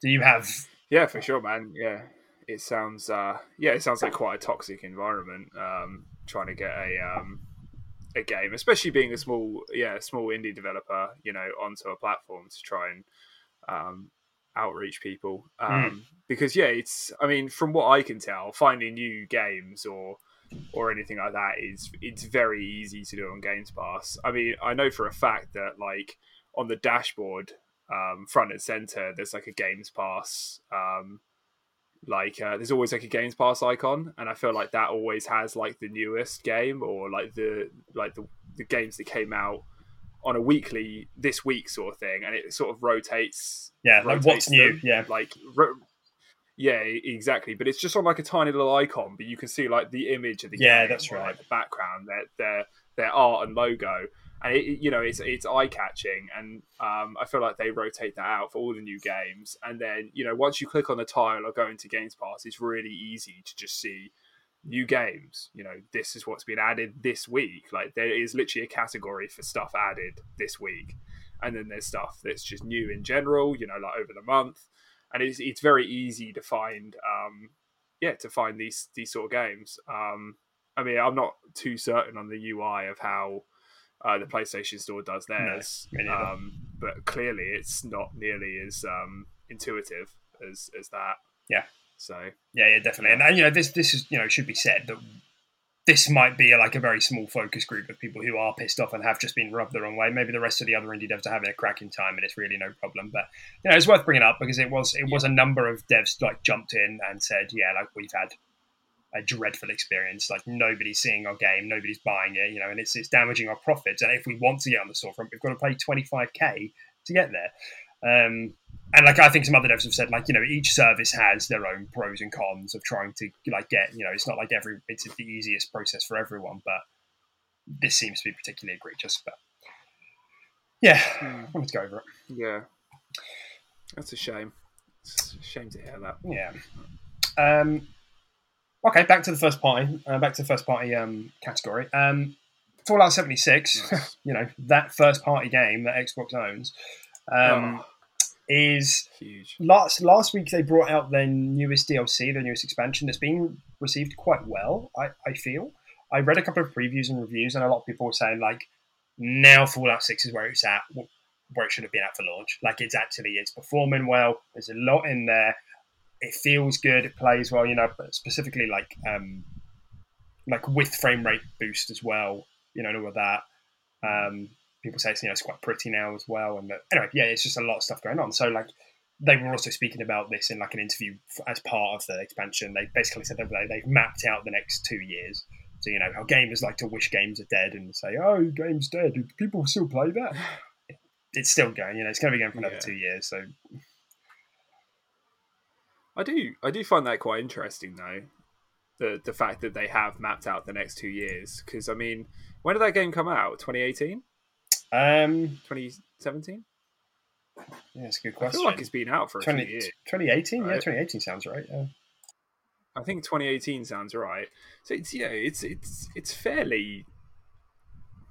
Do you have? Yeah, for sure, man. Yeah, it sounds. Uh, yeah, it sounds like quite a toxic environment. Um, trying to get a um, a game, especially being a small, yeah, small indie developer, you know, onto a platform to try and um, outreach people. Um, Because yeah, it's. I mean, from what I can tell, finding new games or or anything like that is it's very easy to do on Games Pass. I mean, I know for a fact that like on the dashboard, um, front and center, there's like a Games Pass. Um, like uh, there's always like a Games Pass icon, and I feel like that always has like the newest game or like the like the, the games that came out on a weekly this week sort of thing, and it sort of rotates. Yeah, like rotates what's new? Yeah, like ro- yeah, exactly. But it's just on like a tiny little icon, but you can see like the image of the Yeah, game that's right. Like the background, their their their art and logo, and it, you know it's it's eye catching, and um, I feel like they rotate that out for all the new games, and then you know once you click on the tile or go into Games Pass, it's really easy to just see new games. You know, this is what's been added this week. Like there is literally a category for stuff added this week, and then there's stuff that's just new in general. You know, like over the month, and it's it's very easy to find. Um, yeah, to find these these sort of games. Um, I mean, I'm not too certain on the UI of how uh, the PlayStation Store does theirs, neither. um, but clearly it's not nearly as um, intuitive as as that. Yeah. So Yeah, yeah, definitely. And, and you know, this this is you know should be said that this might be like a very small focus group of people who are pissed off and have just been rubbed the wrong way. Maybe the rest of the other indie devs are having a cracking time, and it's really no problem. But you know, it's worth bringing up because it was it was a number of devs like jumped in and said, yeah, like we've had a dreadful experience. Like nobody's seeing our game, nobody's buying it, you know, and it's it's damaging our profits. And if we want to get on the storefront, we've got to pay twenty five k to get there. Um, and like I think some other devs have said, like you know, each service has their own pros and cons of trying to like get. You know, it's not like every it's the easiest process for everyone, but this seems to be particularly egregious. But yeah, I wanted to go over it. yeah, that's a shame. It's a shame to hear that. Yeah. Um, okay, back to the first party. Uh, back to the first party um, category. Um, Fallout 76, Nice. you know, that first party game that Xbox owns, um, Oh, is huge. last last week they brought out their newest DLC, their newest expansion. That's been received quite well, I, I feel. I read a couple of previews and reviews, and a lot of people were saying like, now Fallout Six is where it's at, where it should have been at for launch. Like it's actually it's performing well. There's a lot in there. It feels good. It plays well. You know, but specifically like um, like with frame rate boost as well. You know, and all of that. Um, people say it's you know it's quite pretty now as well. And that, anyway, yeah, it's just a lot of stuff going on. So like they were also speaking about this in like an interview as part of the expansion. They basically said that they, they've mapped out the next two years. So you know how gamers like to wish games are dead and say, "Oh, game's dead." People still play that? It's still going. You know, it's going to be going for another Yeah. two years. So I do I do find that quite interesting though. The the fact that they have mapped out the next two years. Because I mean, when did that game come out? 2018? um, 2017? yeah, it's a good question. I feel like it's been out for a 20, few years. 2018, yeah, 2018 sounds right. Yeah. I think 2018 sounds right. So it's you know it's it's it's fairly.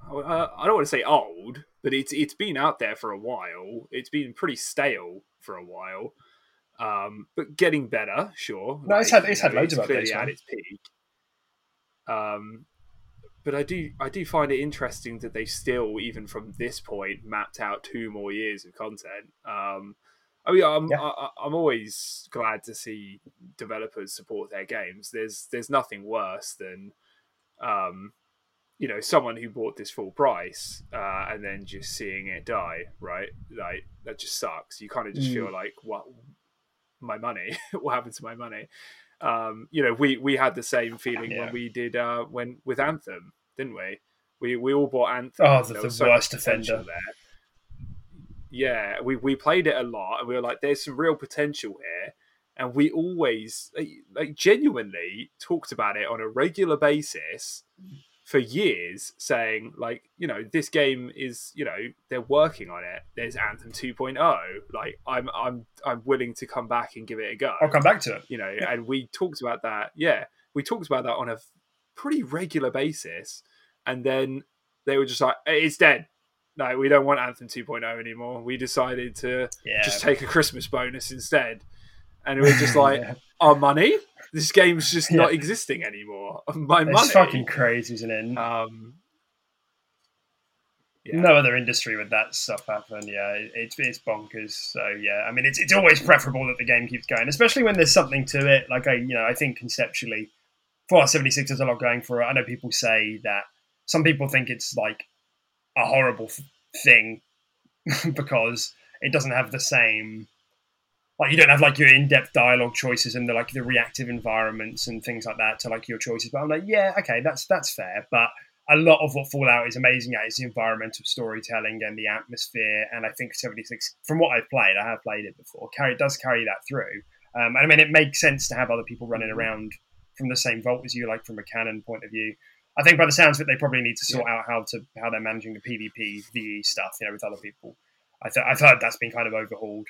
I don't want to say old, but it's it's been out there for a while. It's been pretty stale for a while, um, but getting better. Sure, No, it's had- it's had loads of clearly updates, at its peak. Um, but I do I do find it interesting that they still, even from this point, mapped out two more years of content. Um, I mean, I'm Yeah. I, I'm always glad to see developers support their games. There's there's nothing worse than, um, you know someone who bought this full price uh, and then just seeing it die right like that just sucks you kind of just Mm. feel like what my money what happened to my money. Um you know we we had the same feeling Yeah. when we did uh when with anthem didn't we? We we all bought anthem Oh, the- the so worst offender. there. Yeah we we played it a lot. And we were like there's some real potential here. And we always like genuinely talked about it on a regular basis for years saying like you know this game is you know they're working on it. There's anthem 2.0 like i'm i'm i'm willing to come back and give it a go. I'll come back to it. you know and we talked about that. Yeah we talked about that on a pretty regular basis. And then they were just like it's dead. No we don't want anthem 2.0 anymore. We decided to Yeah. just take a christmas bonus instead and it was just like Yeah. our money this game's just Yeah. not existing anymore my It's money fucking crazy, isn't it? um yeah. No other industry would that stuff happen. Yeah, it- it's it's bonkers. So yeah, I mean, it's it's always preferable that the game keeps going, especially when there's something to it. Like I, you know, I think conceptually, Fallout 76 has a lot going for it. I know people say that some people think it's like a horrible f- thing because it doesn't have the same like you don't have like your in-depth dialogue choices and the like the reactive environments and things like that to like your choices. But i'm like yeah okay that's that's fair. But a lot of what fallout is amazing at is the environmental storytelling and the atmosphere. And i think 76 from what i've played i have played it before carry does carry that through. Um, and i mean it makes sense to have other people running around from the same vault as you like from a canon point of view. I think by the sounds of it they probably need to sort out how to how they're managing the pvp ve stuff you know with other people. I th- I've heard that's been kind of overhauled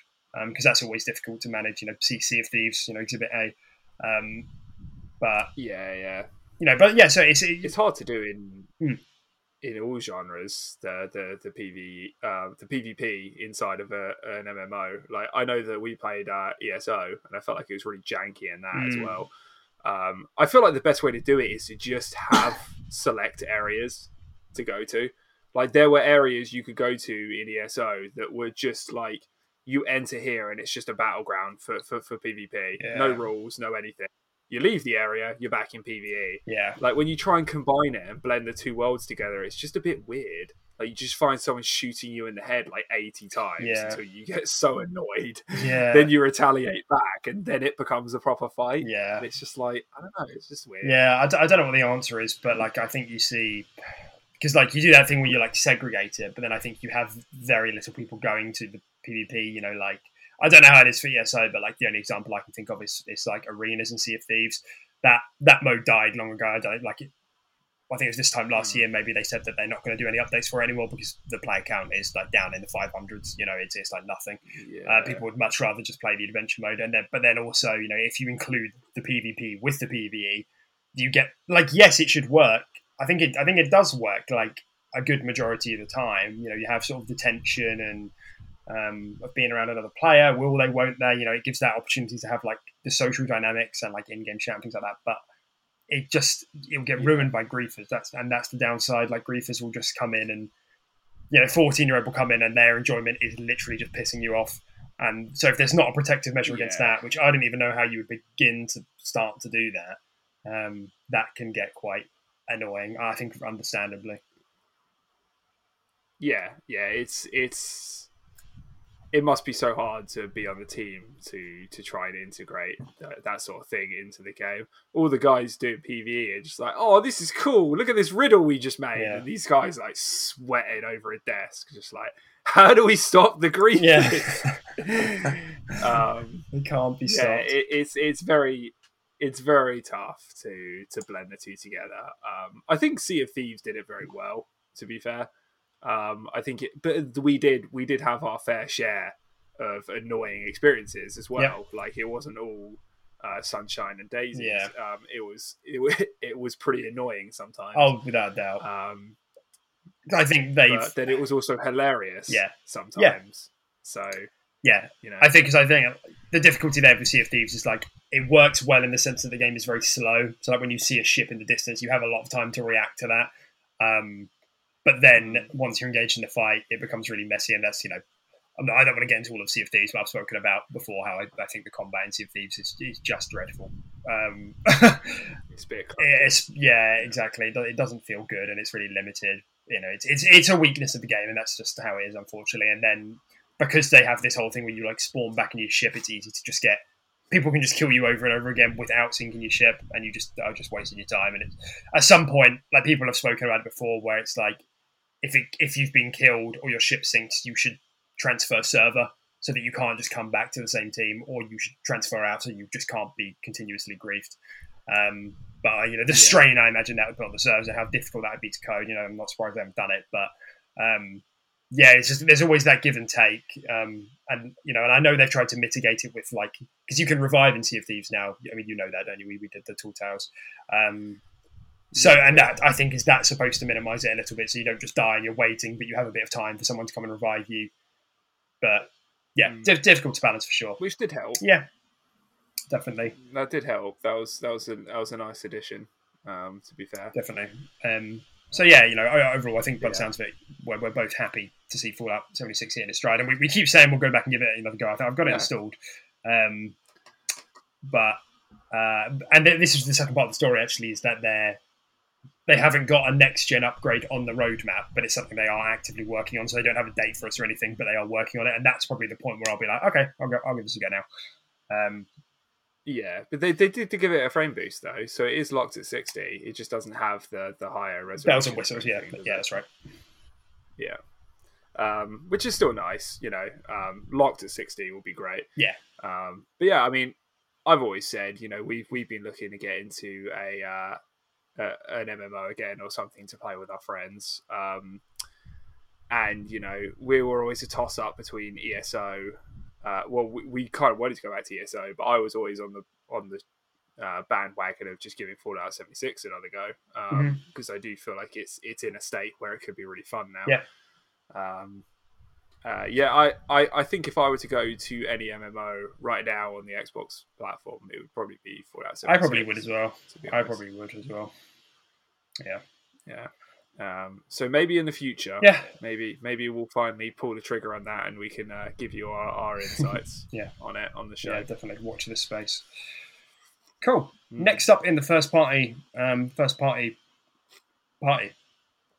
because that's always difficult to manage. You know, Sea of Thieves, you know, Exhibit A. Um, but yeah yeah you know, but yeah, so it's, it's it's hard to do in Hmm. in all genres the the the PV uh, the PvP inside of a, an MMO. Like I know that we played uh, ESO and I felt like it was really janky in that as Hmm. well. Um, I feel like the best way to do it is to just have select areas to go to. Like there were areas you could go to in ESO that were just like you enter here and it's just a battleground for for, for PvP. No rules, no anything. You leave the area, you're back in PvE yeah, like when you try and combine it and blend the two worlds together it's just a bit weird like you just find someone shooting you in the head like 80 times Yeah. until you get so annoyed yeah, then you retaliate back and then it becomes a proper fight yeah. and it's just like i don't know it's just weird Yeah, I, d- I don't know what the answer is, but like I think you see because like you do that thing where you like segregate it, but then I think you have very little people going to the PvP. You know, like I don't know how it is for ESO, but like the only example I can think of is is like arenas and Sea of Thieves. That that mode died long ago. I don't like it. I think it was this time last year. Maybe they said that they're not going to do any updates for it anymore because the player count is like down in the 500s. You know, it's, it's like nothing. yeah Uh, people would much rather just play the adventure mode, and then but then also you know if you include the PvP with the PvE, you get like yes, it should work. I think it I think it does work like a good majority of the time. You know, you have sort of the tension and um, of being around another player. Will they? Won't they? You know, it gives that opportunity to have like the social dynamics and like in-game chat and things like that. But it just it'll get ruined by griefers. That's and that's the downside. Like griefers will just come in and you know, 14 year old will come in and their enjoyment is literally just pissing you off. And so if there's not a protective measure against Yeah. that, which I don't even know how you would begin to start to do that, um, that can get quite annoying. I think, understandably. yeah yeah it's it's it must be so hard to be on the team to to try and integrate that, that sort of thing into the game. All the guys doing PVE are just like, "Oh, this is cool! Look at this riddle we just made." Yeah. And these guys like sweating over a desk, just like, "How do we stop the grief?" Yeah. um, It can't be yeah, stopped. it, it's it's very it's very tough to to blend the two together. Um, I think Sea of Thieves did it very well. To be fair, um, I think it, but we did we did have our fair share of annoying experiences as well. Like it wasn't all uh, sunshine and daisies. Yeah. Um, it was it, it was pretty annoying sometimes. oh, without a doubt. Um, I think they've. then it was also hilarious. Yeah. Sometimes. So yeah, you know. I think because I think the difficulty there with Sea of Thieves is like it works well in the sense that the game is very slow. So like when you see a ship in the distance, you have a lot of time to react to that. Um, but then once you're engaged in the fight, it becomes really messy, and that's you know I'm not, I don't want to get into all of Sea of Thieves, but I've spoken about before how I, I think the combat in Sea of Thieves is, is just dreadful. Um, It's a bit. it's yeah, exactly. It It doesn't feel good, and it's really limited. You know, it's it's it's a weakness of the game, and that's just how it is, unfortunately. And then because they have this whole thing where you like spawn back in your ship, it's easy to just get people can just kill you over and over again without sinking your ship, and you just are just wasting your time. And it's, at some point, like people have spoken about it before, where it's like if it, if you've been killed or your ship sinks, you should transfer server so that you can't just come back to the same team, or you should transfer out so you just can't be continuously griefed. Um, but uh, you know the strain I imagine that would put on the servers and how difficult that would be to code. You know, I'm not surprised they haven't done it, but um, yeah, it's just there's always that give and take, um, and you know, and I know they've tried to mitigate it with like because you can revive in Sea of Thieves now. I mean, you know that, don't you? We, we did the Tall Tales. Um, so, and that I think is that supposed to minimise it a little bit, so you don't just die and you're waiting, but you have a bit of time for someone to come and revive you. But yeah, Mm. diff- difficult to balance for sure. which did help. Yeah, definitely, That did help. That was that was a that was a nice addition. Um, to be fair, definitely. Um, so yeah, you know, overall, I think by the Yeah. sounds of it, we're, we're both happy to see Fallout 76 hitting its stride, and we, we keep saying we'll go back and give it another go. I think I've got it Yeah. installed, um, but uh, and th- this is the second part of the story. Actually, is that they're they haven't got a next gen upgrade on the roadmap, but it's something they are actively working on. So they don't have a date for us or anything, but they are working on it, and that's probably the point where I'll be like, okay, I'll go, I'll give this a go now. Um, yeah, but they, they did to give it a frame boost though, so it is locked at sixty. It just doesn't have the the higher resolution. bells and whistles, yeah, but yeah, that's right. yeah. Um, which is still nice, you know. Um, locked at sixty will be great. Yeah. Um, but yeah, I mean, I've always said, you know, we've we've been looking to get into a, uh, an MMO again or something to play with our friends. Um, and you know, we were always a toss up between ESO. Uh, well, we, we kind of wanted to go back to ESO, but I was always on the on the uh, bandwagon of just giving Fallout 76 another go because I do feel like it's it's in a state where it could be really fun now. Yeah. Um, uh, yeah, I, I, I think if I were to go to any MMO right now on the Xbox platform, it would probably be Fallout 76. I probably would as well. I probably would as well. Yeah. yeah. Um, so maybe in the future, Yeah. maybe maybe we'll finally pull the trigger on that, and we can uh, give you our, our insights Yeah. on it on the show. Yeah, definitely watch this space. Cool. Hmm. Next up in the first party, um, first party, party,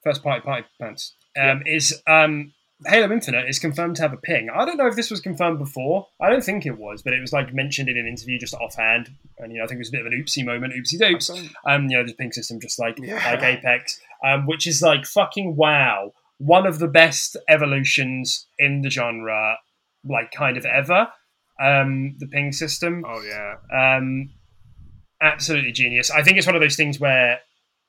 first party party pants um, is um, Halo Infinite is confirmed to have a ping. I don't know if this was confirmed before. I don't think it was, but it was like mentioned in an interview just offhand, and you know I think it was a bit of an oopsie moment, oopsie doops. Um, you know the ping system, just like Yeah. like Apex, um, which is like fucking wow, one of the best evolutions in the genre, like kind of ever. Um, the ping system. Oh yeah, Um, absolutely genius. I think it's one of those things where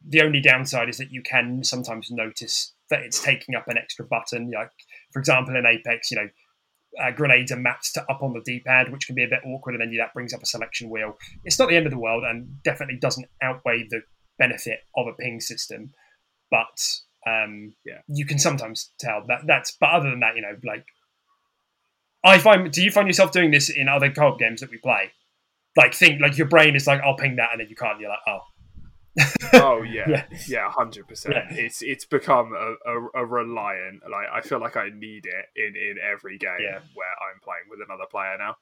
the only downside is that you can sometimes notice that it's taking up an extra button. Like, for example, in Apex, you know, uh, grenades are mapped to up on the D-pad, which can be a bit awkward, and then that brings up a selection wheel. It's not the end of the world, and definitely doesn't outweigh the benefit of a ping system. But um, Yeah. you can sometimes tell that that's. But other than that, you know, like I find. Do you find yourself doing this in other co-op games that we play? Like think like your brain is like, I'll ping that, and then you can't. You're like, oh, oh yeah, Yeah. yeah, hundred percent. It's it's become a, a, a reliant. Like I feel like I need it in in every game Yeah. where I'm playing with another player now.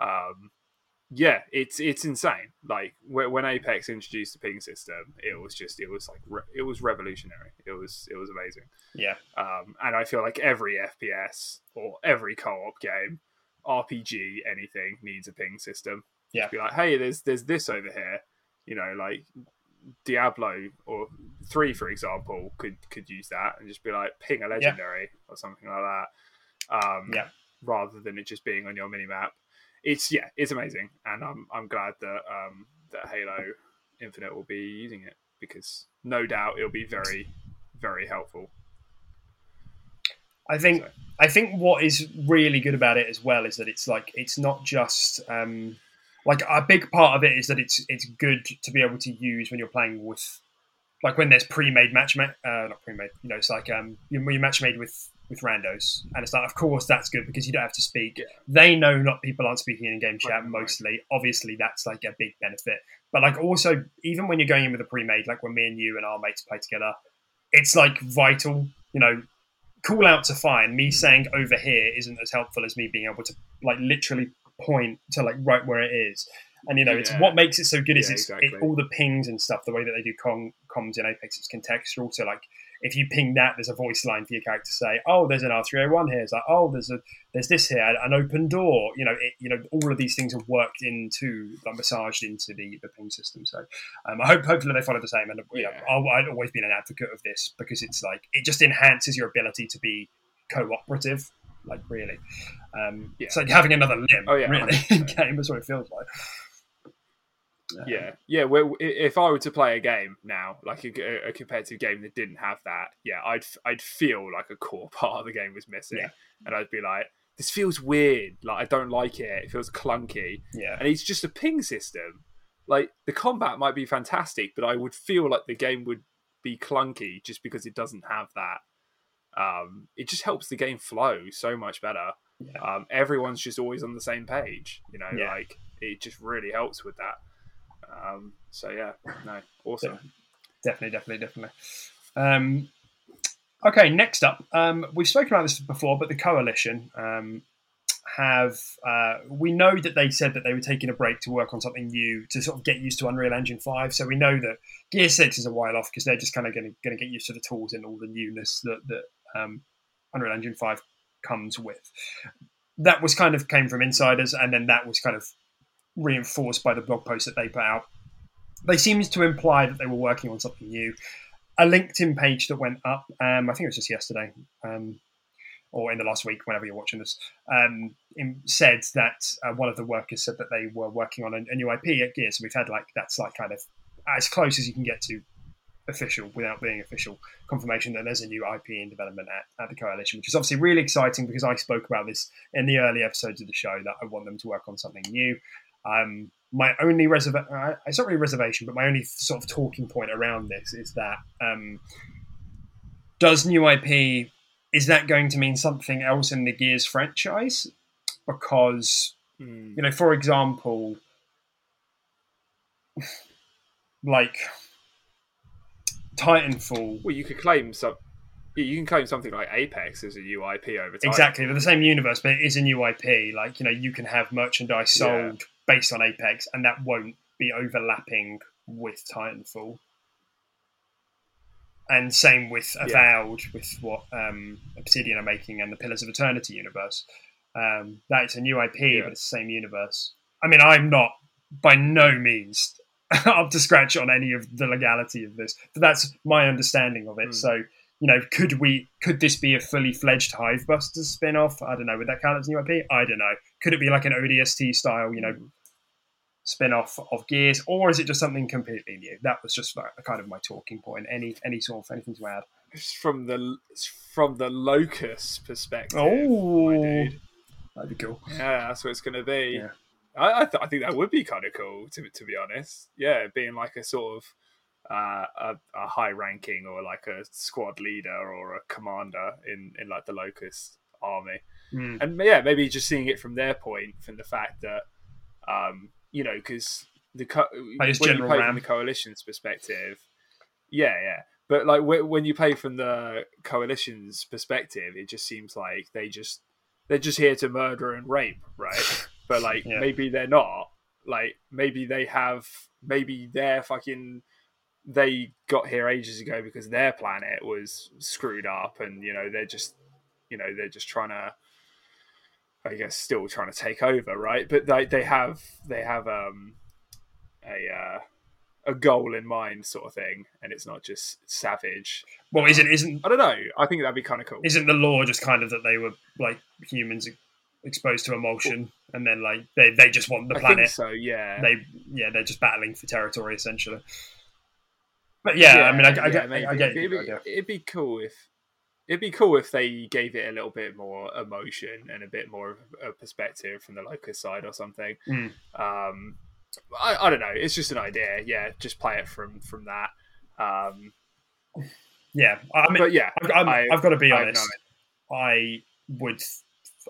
Um, yeah, it's it's insane. Like when, when Apex introduced the ping system, it was just it was like re- it was revolutionary. It was it was amazing. yeah, Um, and I feel like every FPS or every co-op game, RPG, anything needs a ping system. Yeah. Just be like, hey, there's there's this over here. You know, like Diablo or three, for example, could could use that and just be like ping a legendary or something like that. Um, Yeah. Rather than it just being on your mini map. It's yeah, it's amazing, and I'm I'm glad that um, that Halo Infinite will be using it because no doubt it'll be very very helpful. I think So- I think what is really good about it as well is that it's like it's not just um, like a big part of it is that it's it's good to be able to use when you're playing with like when there's pre-made match ma- uh, not pre-made you know it's like um you you match made with with randos and it's like of course that's good because you don't have to speak. They know not people aren't speaking in game chat Right, right. mostly. Obviously that's like a big benefit. But like also even when you're going in with a pre-made like when me and you and our mates play together it's like vital you know. Call outs are fine. Me saying over here isn't as helpful as me being able to like literally point to like right where it is. And you know, it's Yeah. what makes it so good is Yeah, it's exactly. it, all the pings and stuff. The way that they do com- comms in Apex it's contextual. So like, if you ping that, there's a voice line for your character to say, "Oh, there's an R301 here." It's like, "Oh, there's a there's this here, an open door." You know, it, you know, all of these things are worked into, like massaged into the the ping system. So um, I hope hopefully they follow the same. And you know, Yeah. I'll, I've always been an advocate of this because it's like it just enhances your ability to be cooperative. Like really, um, Yeah. it's like having another limb. Oh, yeah, really in game. is what it feels like. Yeah, yeah. Well, if I were to play a game now, like a, a competitive game that didn't have that, yeah, I'd I'd feel like a core part of the game was missing, Yeah. and I'd be like, "This feels weird. Like I don't like it. It feels clunky." Yeah, And it's just a ping system. Like the combat might be fantastic, but I would feel like the game would be clunky just because it doesn't have that. Um, it just helps the game flow so much better. Yeah. Um, everyone's just always on the same page. You know, Yeah. like it just really helps with that. Um, so yeah, no, awesome. definitely, definitely, definitely. Um, okay, next up, um, we've spoken about this before, but the coalition um, have. Uh, we know that they said that they were taking a break to work on something new to sort of get used to Unreal Engine Five. So we know that Gear Six is a while off because they're just kind of going to get used to the tools and all the newness that that um, Unreal Engine Five comes with. That was kind of came from insiders, and then that was kind of reinforced by the blog post that they put out. They seemed to imply that they were working on something new. A LinkedIn page that went up, um, I think it was just yesterday, um, or in the last week, whenever you're watching this, um, said that uh, one of the workers said that they were working on a, a new IP at Gear. So we've had like that's like kind of as close as you can get to official without being official confirmation that there's a new IP in development at, at the coalition, which is obviously really exciting because I spoke about this in the early episodes of the show that I want them to work on something new. Um, my only reservation, uh, it's not really reservation, but my only sort of talking point around this is that um, does new IP is that going to mean something else in the Gears franchise? Because Mm. you know, for example, like Titanfall. Well, you could claim some. You can claim something like Apex as a new IP over time. Exactly, they're the same universe, but it is a new IP. Like you know, you can have merchandise sold based on Apex, and that won't be overlapping with Titanfall. And same with Yeah. Avowed, with what um, Obsidian are making, and the Pillars of Eternity universe. Um, that's a new IP, Yeah. but it's the same universe. I mean, I'm not by no means up to scratch on any of the legality of this, but that's my understanding of it. Mm. So, you know, could we could this be a fully fledged Hivebusters spin off? I don't know. Would that count as new IP? I don't know. Could it be like an ODST style, you know, spin off of Gears, or is it just something completely new? That was just like, kind of my talking point. Any any sort of anything to add? It's from the from the locust perspective. Oh. That'd be cool. Yeah, that's what it's going to be. Yeah. I I, th- I think that would be kind of cool to to be honest. Yeah, being like a sort of uh, a, a high ranking or like a squad leader or a commander in in like the locust army. Hmm. and yeah, maybe just seeing it from their point, from the fact that, um, you know, because the co- when you General play Ram. from the coalition's perspective, yeah, yeah, but like wh- when you play from the coalition's perspective, it just seems like they just they're just here to murder and rape, right? but like Yeah. maybe they're not. Like maybe they have, maybe they're fucking. They got here ages ago because their planet was screwed up, and you know they're just, you know, they're just trying to I guess still trying to take over, right? But they they have they have um a uh, a goal in mind, sort of thing, and it's not just savage. Well, isn't isn't I don't know. I think that'd be kind of cool. isn't the law just kind of that they were like humans exposed to Imulsion, and then like they they just want the I think planet. so. Yeah. They yeah, they're just battling for territory essentially. But yeah, I mean, I, I, yeah, get. I get it'd, be, it'd be cool if it'd be cool if they gave it a little bit more emotion and a bit more of a perspective from the locust side or something. Mm. Um, I, I don't know. It's just an idea. Yeah, just play it from from that. Um, Yeah, I mean, but yeah, I- I've got to be I honest. I would,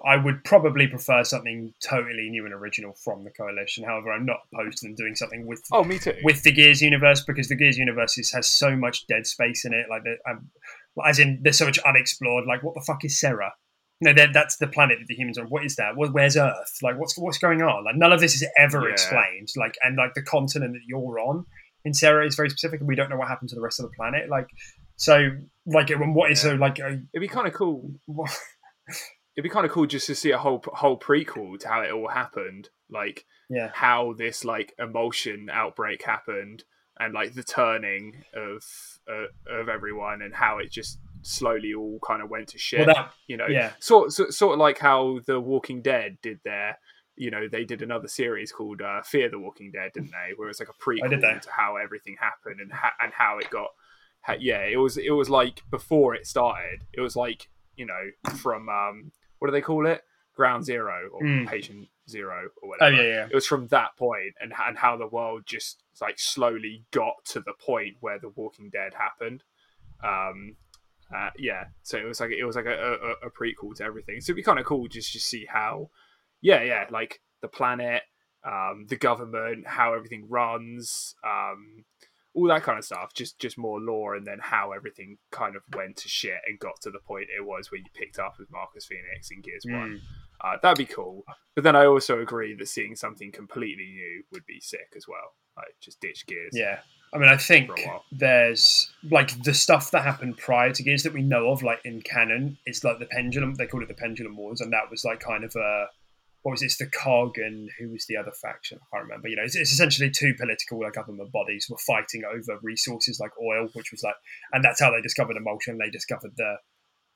I would probably prefer something totally new and original from the coalition. However, I'm not opposed to them doing something with Oh, me too. with the Gears universe because the Gears universe is, has so much dead space in it. Like, the, um, as in there's so much unexplored. Like, what the fuck is Sera? You know, that's the planet that the humans are. on. What is that? Where's Earth? Like, what's what's going on? Like, none of this is ever Yeah. explained. Like, and like the continent that you're on in Sera is very specific, and we don't know what happened to the rest of the planet. Like, so like, what is so like? uh, It'd be kind of cool. what- It'd be kind of cool just to see a whole whole prequel to how it all happened, like yeah, how this like Imulsion outbreak happened, and like the turning of uh, of everyone, and how it just slowly all kind of went to shit. well, that you know, yeah. sort, sort sort of like how the Walking Dead did their. You know, they did another series called uh, Fear the Walking Dead, didn't they? Where it's like a prequel to how everything happened and ha- and how it got. Ha- yeah, it was it was like before it started. It was like you know from um what do they call it? Ground Zero or Mm. Patient Zero or whatever. Oh whatever. yeah, yeah. It was from that point and and how the world just like slowly got to the point where the Walking Dead happened. Um, uh, yeah, so it was like it was like a, a, a prequel to everything. So it'd be kind of cool just to see how, yeah, yeah, like the planet, um, the government, how everything runs, um, all that kind of stuff. Just just more lore, and then how everything kind of went to shit and got to the point it was where you picked up with Marcus Phoenix in Gears One. Uh, that'd be cool. But then I also agree that seeing something completely new would be sick as well. Like just ditch Gears. Yeah. I mean, I think For a while. there's like the stuff that happened prior to Gears that we know of, like in canon, it's like the Pendulum. They called it the Pendulum Wars, and that was like kind of a what was it? The Cog, and who was the other faction? I can't remember. You know, it's, it's essentially two political like government bodies were fighting over resources like oil, which was like, and that's how they discovered Imulsion. They discovered the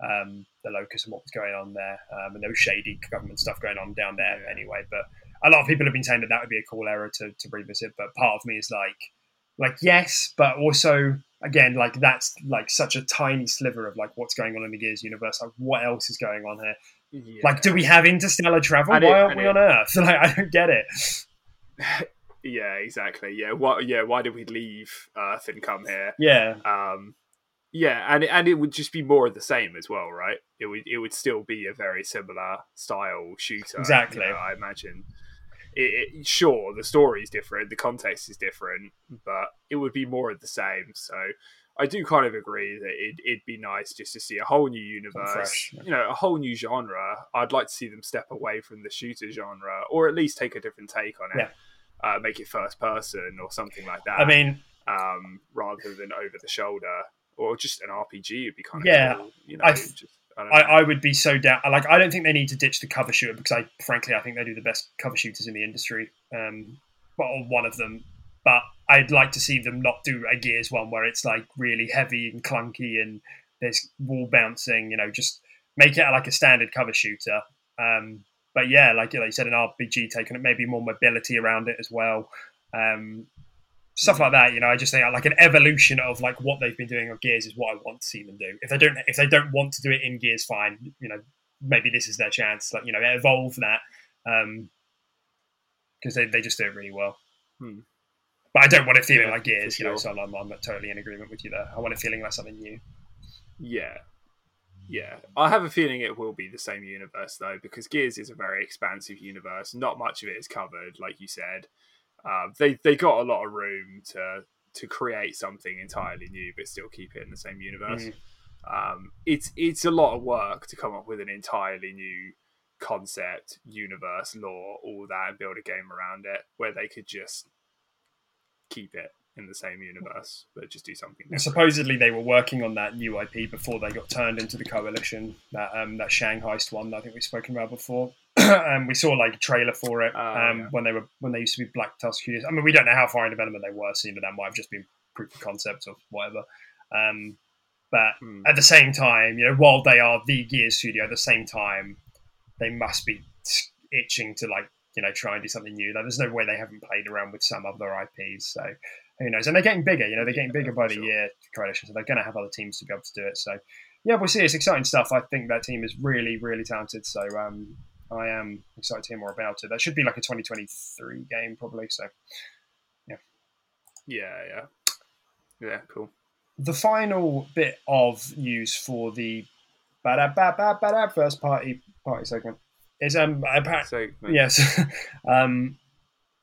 um, the locust and what was going on there, um, and there was shady government stuff going on down there Yeah. anyway. But a lot of people have been saying that that would be a cool era to, to revisit. But part of me is like, like yes, but also again, like that's like such a tiny sliver of like what's going on in the Gears universe. Like what else is going on here? Yeah. Like, do we have interstellar travel? Why aren't we on Earth? Like, I don't get it. Yeah, exactly. Yeah, why? Yeah, why did we leave Earth and come here? Yeah, Um, yeah, and and it would just be more of the same as well, right? It would it would still be a very similar style shooter. you Exactly. know, I imagine. It, it, sure, the story is different, the context is different, but it would be more of the same. So I do kind of agree that it, it'd be nice just to see a whole new universe, fresh, yeah. you know, a whole new genre. I'd like to see them step away from the shooter genre, or at least take a different take on it. Uh, make it first person or something like that I mean, um, rather than over the shoulder or just an RPG would be kind of Yeah, cool. You know, I- just, I I. I would be so down. Like, I don't think they need to ditch the cover shooter because I, frankly, I think they do the best cover shooters in the industry. Um, well, one of them. But I'd like to see them not do a Gears one where it's like really heavy and clunky and there's wall bouncing. You know, just make it like a standard cover shooter. Um, but yeah, like, like you said, an RPG take on it, maybe more mobility around it as well. Um, stuff like that. You know, I just think like an evolution of like what they've been doing on Gears is what I want to see them do. If they don't, if they don't want to do it in Gears, fine. You know, maybe this is their chance. Like you know, evolve that because they they just do it really well. Hmm. But I don't want it feeling Yeah, like Gears. for You know, so I'm, I'm totally in agreement with you there. I want it feeling like something new. yeah, yeah. I have a feeling it will be the same universe though, because Gears is a very expansive universe. Not much of it is covered, like you said. Um, they they got a lot of room to to create something entirely new, but still keep it in the same universe. Mhm. Um, it's it's a lot of work to come up with an entirely new concept, universe, lore, all that, and build a game around it where they could just keep it in the same universe, but just do something. Different. supposedly they were working on that new IP before they got turned into the coalition. That um, that Shanghai one that I think we've spoken about before. um, we saw like a trailer for it Oh, um, yeah. when they were when they used to be Black Tusk Studios. I mean, we don't know how far in development they were, seeing that that might have just been proof of concept or whatever. Um, but Hmm. at the same time, you know, while they are the Gears studio, at the same time, they must be itching to like you know try and do something new. Like, there's no way they haven't played around with some other IPs. So who knows? And they're getting bigger. You know, they're getting bigger by the Sure. year. Coalition, so they're going to have other teams to be able to do it. So yeah, we'll see. It's exciting stuff. I think that team is really, really talented. So um, I am excited to hear more about it. That should be like a 2023 game, probably. So Yeah, yeah, yeah. yeah. Cool. the final bit of news for the first party party segment is um apparently yes um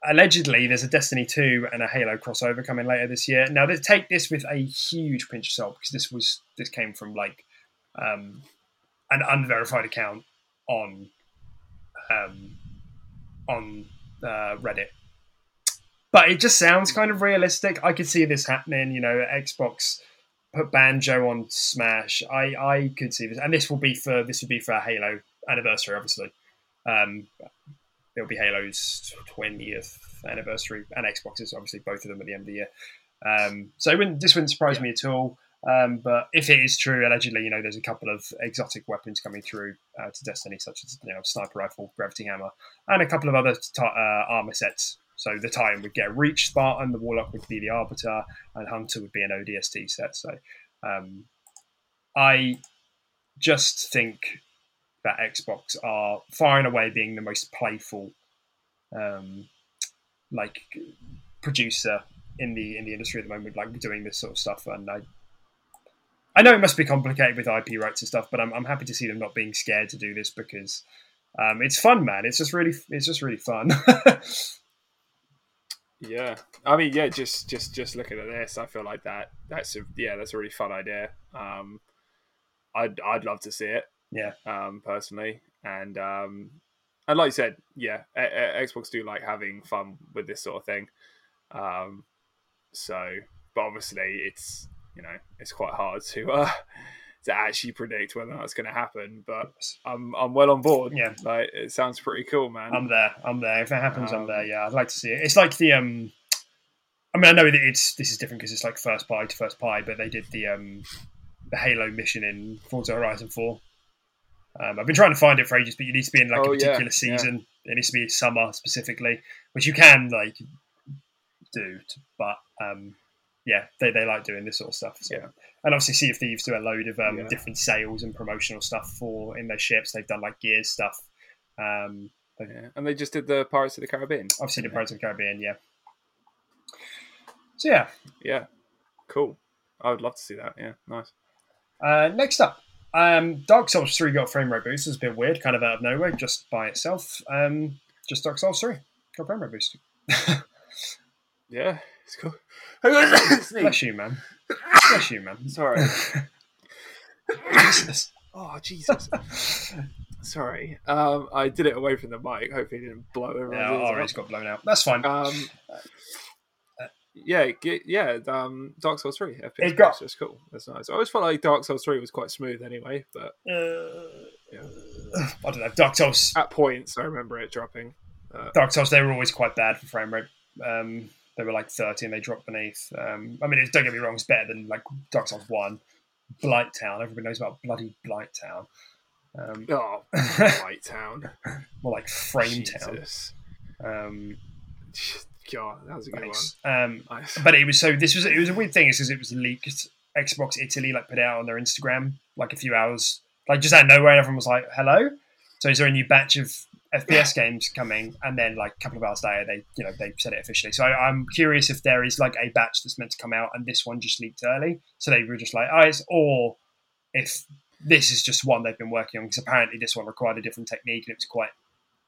allegedly there's a Destiny 2 and a Halo crossover coming later this year. Now, they take this with a huge pinch of salt because this was this came from like um, an unverified account on um, on uh, Reddit. But it just sounds kind of realistic. I could see this happening. You know, Xbox put Banjo on Smash. I I could see this, and this will be for this would be for a Halo anniversary, obviously. Um, it'll be Halo's twentieth anniversary, and Xbox's obviously both of them at the end of the year. Um, so wouldn't, this wouldn't surprise me at all. Um, but if it is true, allegedly, you know, there's a couple of exotic weapons coming through uh, to Destiny, such as you know, sniper rifle, gravity hammer, and a couple of other t- uh, armor sets. So the Titan would get Reach Spartan, the Warlock would be the Arbiter, and Hunter would be an ODST set. So um, I just think that Xbox are far and away being the most playful, um, like producer in the in the industry at the moment, like doing this sort of stuff. And I, I know it must be complicated with IP rights and stuff, but I'm I'm happy to see them not being scared to do this because um, it's fun, man. It's just really it's just really fun. Yeah, I mean, yeah, just just just looking at this, I feel like that that's a yeah, that's a really fun idea. Um, I'd I'd love to see it. Yeah. Um, personally, and um, and like you said, yeah, a- a- Xbox do like having fun with this sort of thing. Um, so, but obviously, it's you know it's quite hard to uh to actually predict whether that's going to happen. But I'm I'm well on board. Yeah. like it sounds pretty cool, man. I'm there. I'm there. If it happens, I'm Um, there. Yeah, I'd like to see it. It's like the um. I mean, I know that it's this is different because it's like first party to first party, but they did the um the Halo mission in Forza Horizon Four. Um, I've been trying to find it for ages, but you need to be in like Oh, a particular yeah. season. It needs to be summer specifically, which you can like do, but um, yeah, they, they like doing this sort of stuff. So. Yeah. And obviously, Sea of Thieves do a load of um, Yeah. different sales and promotional stuff for in their ships. They've done like Gears stuff. Um, yeah. And they just did the Pirates of the Caribbean. Obviously, the Pirates of the Caribbean, yeah. So yeah, Yeah, cool. I would love to see that. Yeah, nice. uh, next up, um, Dark Souls Three got frame rate boost. It's a bit weird, kind of out of nowhere, just by itself. Um, just Dark Souls Three got frame rate boost. Yeah, it's cool. Bless you, man. Bless you, man. Sorry. Jesus. Oh Jesus. Sorry. Um, I did it away from the mic. Hopefully, it didn't blow everyone's Yeah, ears out. Ari's got blown out. That's fine. Um, yeah, ge- yeah. Um, Dark Souls Three FPS. It got- That's cool. That's nice. I always felt like Dark Souls Three was quite smooth anyway, but Uh, yeah. I don't know. Dark Souls. at points I remember it dropping. Dark Souls. They were always quite bad for frame rate. Um, they were like 30 and they dropped beneath. Um, I mean, it's, don't get me wrong, it's better than like Dark Souls 1. Blight Town. Everybody knows about bloody Blight Town. Um, Oh, White Town. more like Frame Town. Um, God, that was a good thanks. Um, one. Nice. but it was so this was it was a weird thing because it was leaked. Xbox Italy like put it out on their Instagram like a few hours, like just out of nowhere. And everyone was like, "Hello." So is there a new batch of FPS games coming? And then like a couple of hours later, they you know they said it officially. So I, I'm curious if there is like a batch that's meant to come out and this one just leaked early, so they were just like, "Oh," it's, or if this is just one they've been working on because apparently this one required a different technique and it was quite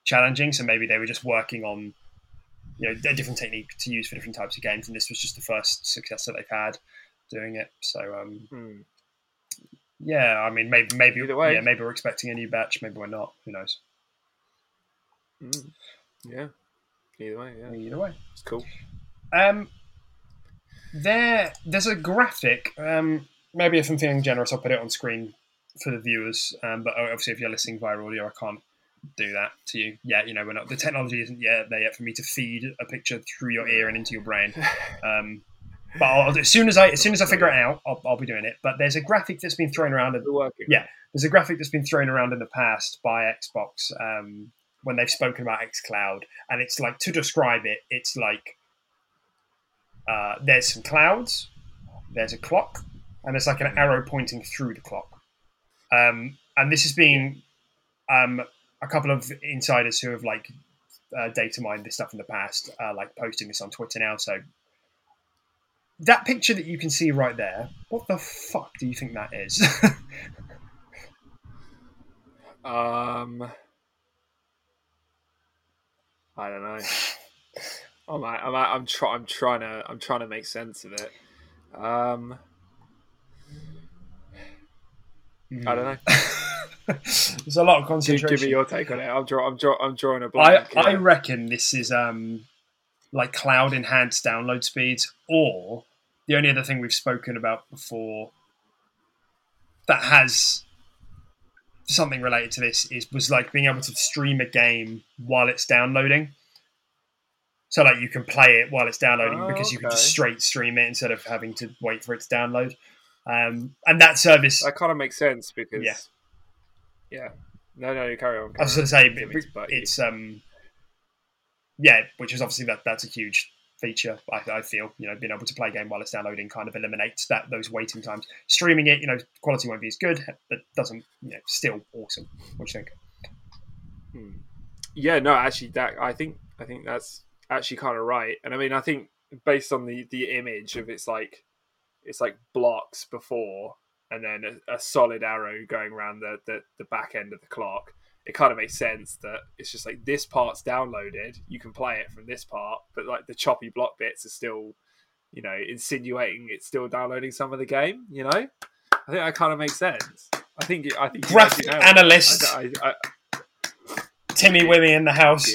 challenging. So maybe they were just working on you know a different technique to use for different types of games, and this was just the first success that they've had doing it. So um, Hmm. yeah, I mean maybe maybe Either way. yeah maybe we're expecting a new batch, maybe we're not. Who knows? Mm. Yeah. Either way, yeah. Either way. It's cool. Um, there, there's a graphic. Um, maybe if I'm feeling generous, I'll put it on screen for the viewers. Um, but obviously, if you're listening via audio, I can't do that to you yet. You know, we're not. The technology isn't yet there yet for me to feed a picture through your ear and into your brain. Um, but I'll, as soon as I as soon as I figure it out, I'll, I'll be doing it. But there's a graphic that's been thrown around. Yeah, there's a graphic that's been thrown around in the past by Xbox um, when they've spoken about XCloud, and it's like to describe it, it's like uh, there's some clouds, there's a clock, and there's like an arrow pointing through the clock. Um, and this has been um, a couple of insiders who have like uh, data mined this stuff in the past, uh, like posting this on Twitter now. So that picture that you can see right there, what the fuck do you think that is? Um, I don't know. I'm I'm I'm, try, I'm trying to I'm trying to make sense of it. Um, I don't know. There's a lot of Give, concentration. give me your take on it. I'm draw, I'm draw, I'm drawing a blank. I, I reckon this is um like cloud enhanced download speeds, or the only other thing we've spoken about before that has something related to this is was like being able to stream a game while it's downloading. So like you can play it while it's downloading Oh, because you can just straight stream it instead of having to wait for it to download. Um, and that service, that kind of makes sense because Yeah. Yeah. No, no, you carry on. I was going to say it- But it's um yeah, which is obviously that that's a huge feature. I, I feel you know being able to play a game while it's downloading kind of eliminates that those waiting times. Streaming it, you know, quality won't be as good, but doesn't you know still awesome. What do you think? Hmm. yeah, no, actually, that I think I think that's actually kind of right. And I mean, I think based on the the image of it's like it's like blocks before and then a, a solid arrow going around the, the the back end of the clock. It kind of makes sense that it's just like this part's downloaded. You can play it from this part, but like the choppy block bits are still, you know, insinuating it's still downloading some of the game. You know, I think that kind of makes sense. I think I think Graphic nailed it. analyst I, I, I, Timmy Wimmy in the house.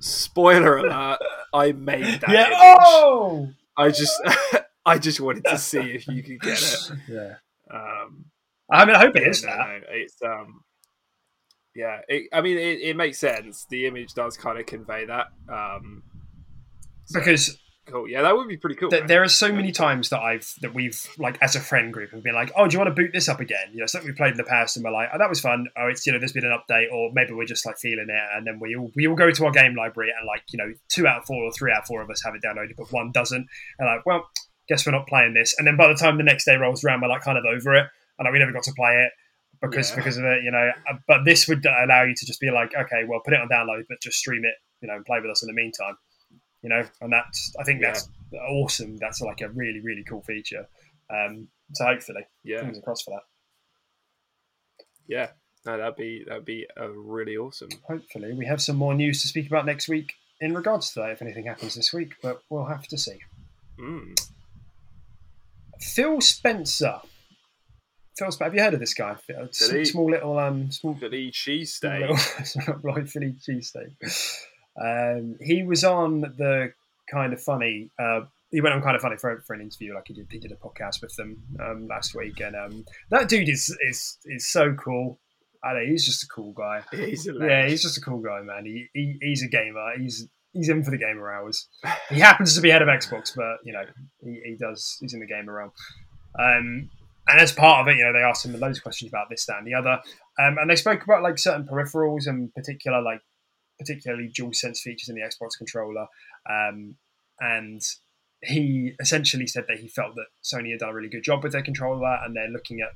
Spoiler alert! I made that. yeah. image. Oh. I just, I just wanted to see if you could get it. Yeah. Um, I mean, I hope it is no, that. no, it's um, yeah. It, I mean, it, it makes sense. The image does kind of convey that. Um, so, because cool. Yeah, that would be pretty cool. Th- there are so many times that I've that we've like as a friend group have been like, oh, do you want to boot this up again? You know, something we played in the past, and we're like, oh, that was fun. Oh, it's you know, there's been an update, or maybe we're just like feeling it, and then we all we all go to our game library, and like you know, two out of four or three out of four of us have it downloaded, but one doesn't, and like, well, guess we're not playing this. And then by the time the next day rolls around, we're like kind of over it, and like we never got to play it because Yeah. because of it, you know. Uh, But this would allow you to just be like, okay, well, put it on download, but just stream it, you know, and play with us in the meantime you know, and that's I think that's awesome. That's like a really really cool feature. Um, so hopefully, yeah, fingers crossed for that. yeah. No, that'd be that'd be uh, really awesome. Hopefully, we have some more news to speak about next week in regards to that. If anything happens this week, but we'll have to see. Mm. Phil Spencer. Phil, Spencer, have you heard of this guy? Did? Small little um, small Philly cheesesteak. right Philly cheesesteak. Um, he was on the Kinda Funny. Uh, he went on Kinda Funny for, for an interview, like he did. He did a podcast with them um, last week, and um, that dude is is is so cool. I know he's just a cool guy. He's a Yeah, he's just a cool guy, man. He, he he's a gamer. He's he's in for the gamer hours. He happens to be head of Xbox, but you know he, he does. He's in the gamer realm. Um, and as part of it, you know, they asked him loads of questions about this, that, and the other. Um, and they spoke about like certain peripherals and particular like particularly dual sense features in the Xbox controller. Um, and he essentially said that he felt that Sony had done a really good job with their controller, and they're looking at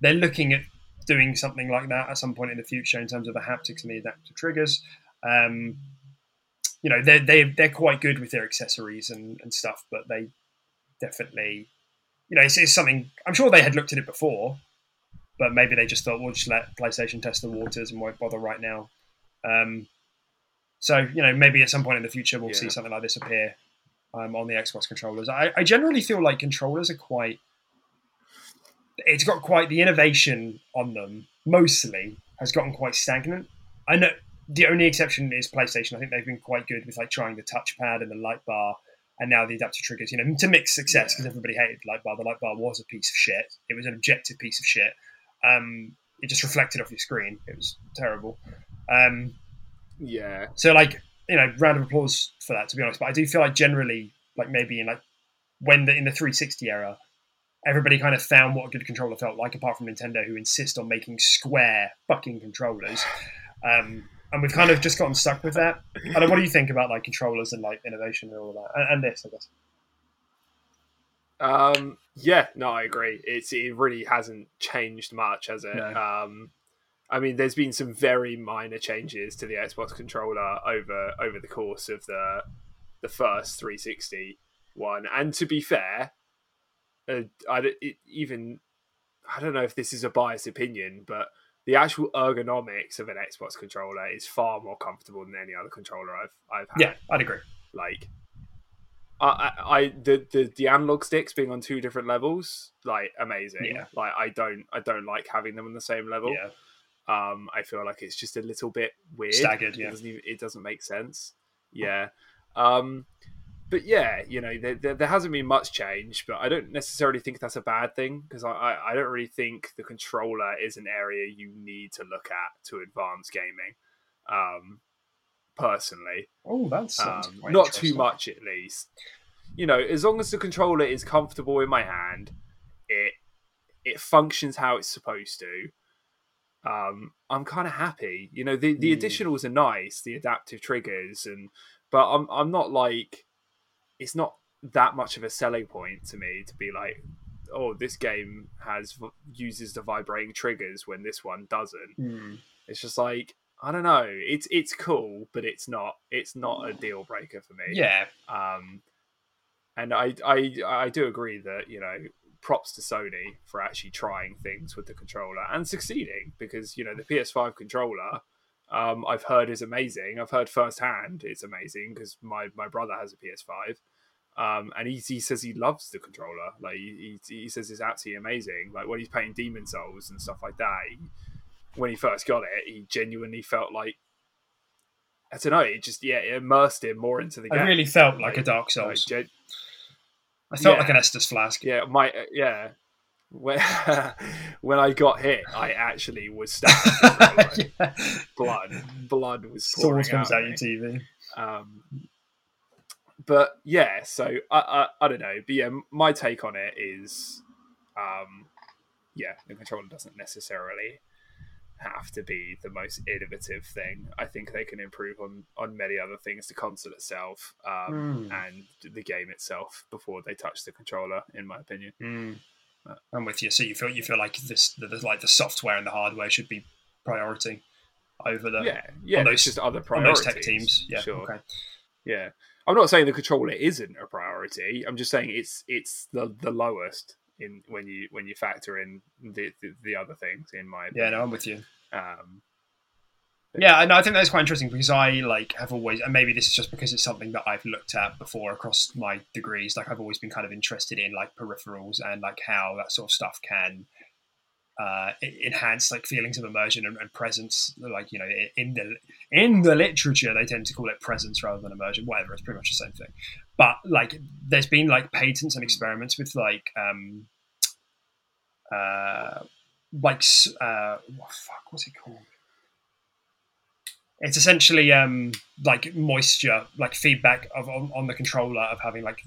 they're looking at doing something like that at some point in the future in terms of the haptics and the adaptive triggers. Um, you know, they're, they they're quite good with their accessories and, and stuff, but they definitely, you know, it's, it's something I'm sure they had looked at it before, but maybe they just thought we'll just let PlayStation test the waters and won't bother right now. Um, so you know, maybe at some point in the future we'll see something like this appear um, on the Xbox controllers. I, I generally feel like controllers are quite. It's got quite the innovation on them. Mostly has gotten quite stagnant. I know the only exception is PlayStation. I think they've been quite good with like trying the touchpad and the light bar, and now the adaptive triggers. You know, to mixed success because everybody hated the light bar. The light bar was a piece of shit. It was an objective piece of shit. Um, it just reflected off your screen. It was terrible. Um, Yeah, so like you know, round of applause for that. To be honest, but I do feel like generally, like maybe in like when the in the 360 era, everybody kind of found what a good controller felt like, apart from Nintendo, who insist on making square fucking controllers. Um, and we've kind of just gotten stuck with that. I don't what do you think about like controllers and like innovation and all of that, and, and this, I guess. Um, yeah, no, I agree. It's it really hasn't changed much, has it? No. Um, I mean, there's been some very minor changes to the Xbox controller over over the course of the the first 360 one, and to be fair, uh, I it, even I don't know if this is a biased opinion, but the actual ergonomics of an Xbox controller is far more comfortable than any other controller I've I've had. Yeah, I'd agree. Like, I, I, I the, the the analog sticks being on two different levels, like amazing. Yeah. Like I don't I don't like having them on the same level. Yeah, Um, I feel like it's just a little bit weird. Staggered, It yeah. doesn't even, it doesn't make sense. Yeah. Um, but yeah, you know, there, there, there hasn't been much change, but I don't necessarily think that's a bad thing because I, I, I don't really think the controller is an area you need to look at to advance gaming. Um, personally, Oh, that's um, not too much at least. You know, as long as the controller is comfortable in my hand, it it functions how it's supposed to. Um, I'm kind of happy. You know, the the Mm. additionals are nice, the adaptive triggers, and but I'm I'm not like it's not that much of a selling point to me to be like, oh, this game has uses the vibrating triggers when this one doesn't. Hmm. It's just like I don't know. It's it's cool, but it's not it's not a deal breaker for me. Yeah, Um, and I I I do agree that you know props to Sony for actually trying things with the controller and succeeding because you know the PS5 controller. Um, I've heard is amazing. I've heard firsthand it's amazing because my, my brother has a PS5, um, and he, he says he loves the controller. Like he, he, he says it's absolutely amazing. Like when he's playing Demon's Souls and stuff like that, he, when he first got it, he genuinely felt like I don't know. It just yeah, it immersed him more into the game. I really felt like a Like- Dark Like, Souls. gen- I felt yeah. like an Estus flask. yeah, my uh, yeah. When when I got hit, I actually was stabbed. Yeah. blood, blood was pouring Swords comes out out your. TV. Um, but yeah, so I, I I don't know, but yeah, my take on it is, um, yeah, the controller doesn't necessarily have to be the most innovative thing. I think they can improve on on many other things, the console itself, um, Hmm. and the game itself before they touch the controller. In my opinion, Mm. I'm with you. So you feel you feel like this, the, like the software and the hardware should be priority over the yeah, yeah, those- just other on priorities. those tech teams. Yeah, sure. okay. Yeah, I'm not saying the controller isn't a priority. I'm just saying it's it's the the lowest in when you when you factor in the the, the other things. In my Yeah, no, I'm with you. Um, Yeah, know. I think that's quite interesting because I like have always, and maybe this is just because it's something that I've looked at before across my degrees. Like I've always been kind of interested in like peripherals and like how that sort of stuff can uh, enhance like feelings of immersion and, and presence. Like you know, in the in the literature, they tend to call it presence rather than immersion. Whatever, it's pretty much the same thing. But like, there's been like patents and experiments with like um, uh, like uh, what fuck, what's it called? it's essentially um like moisture like feedback of on, on the controller of having like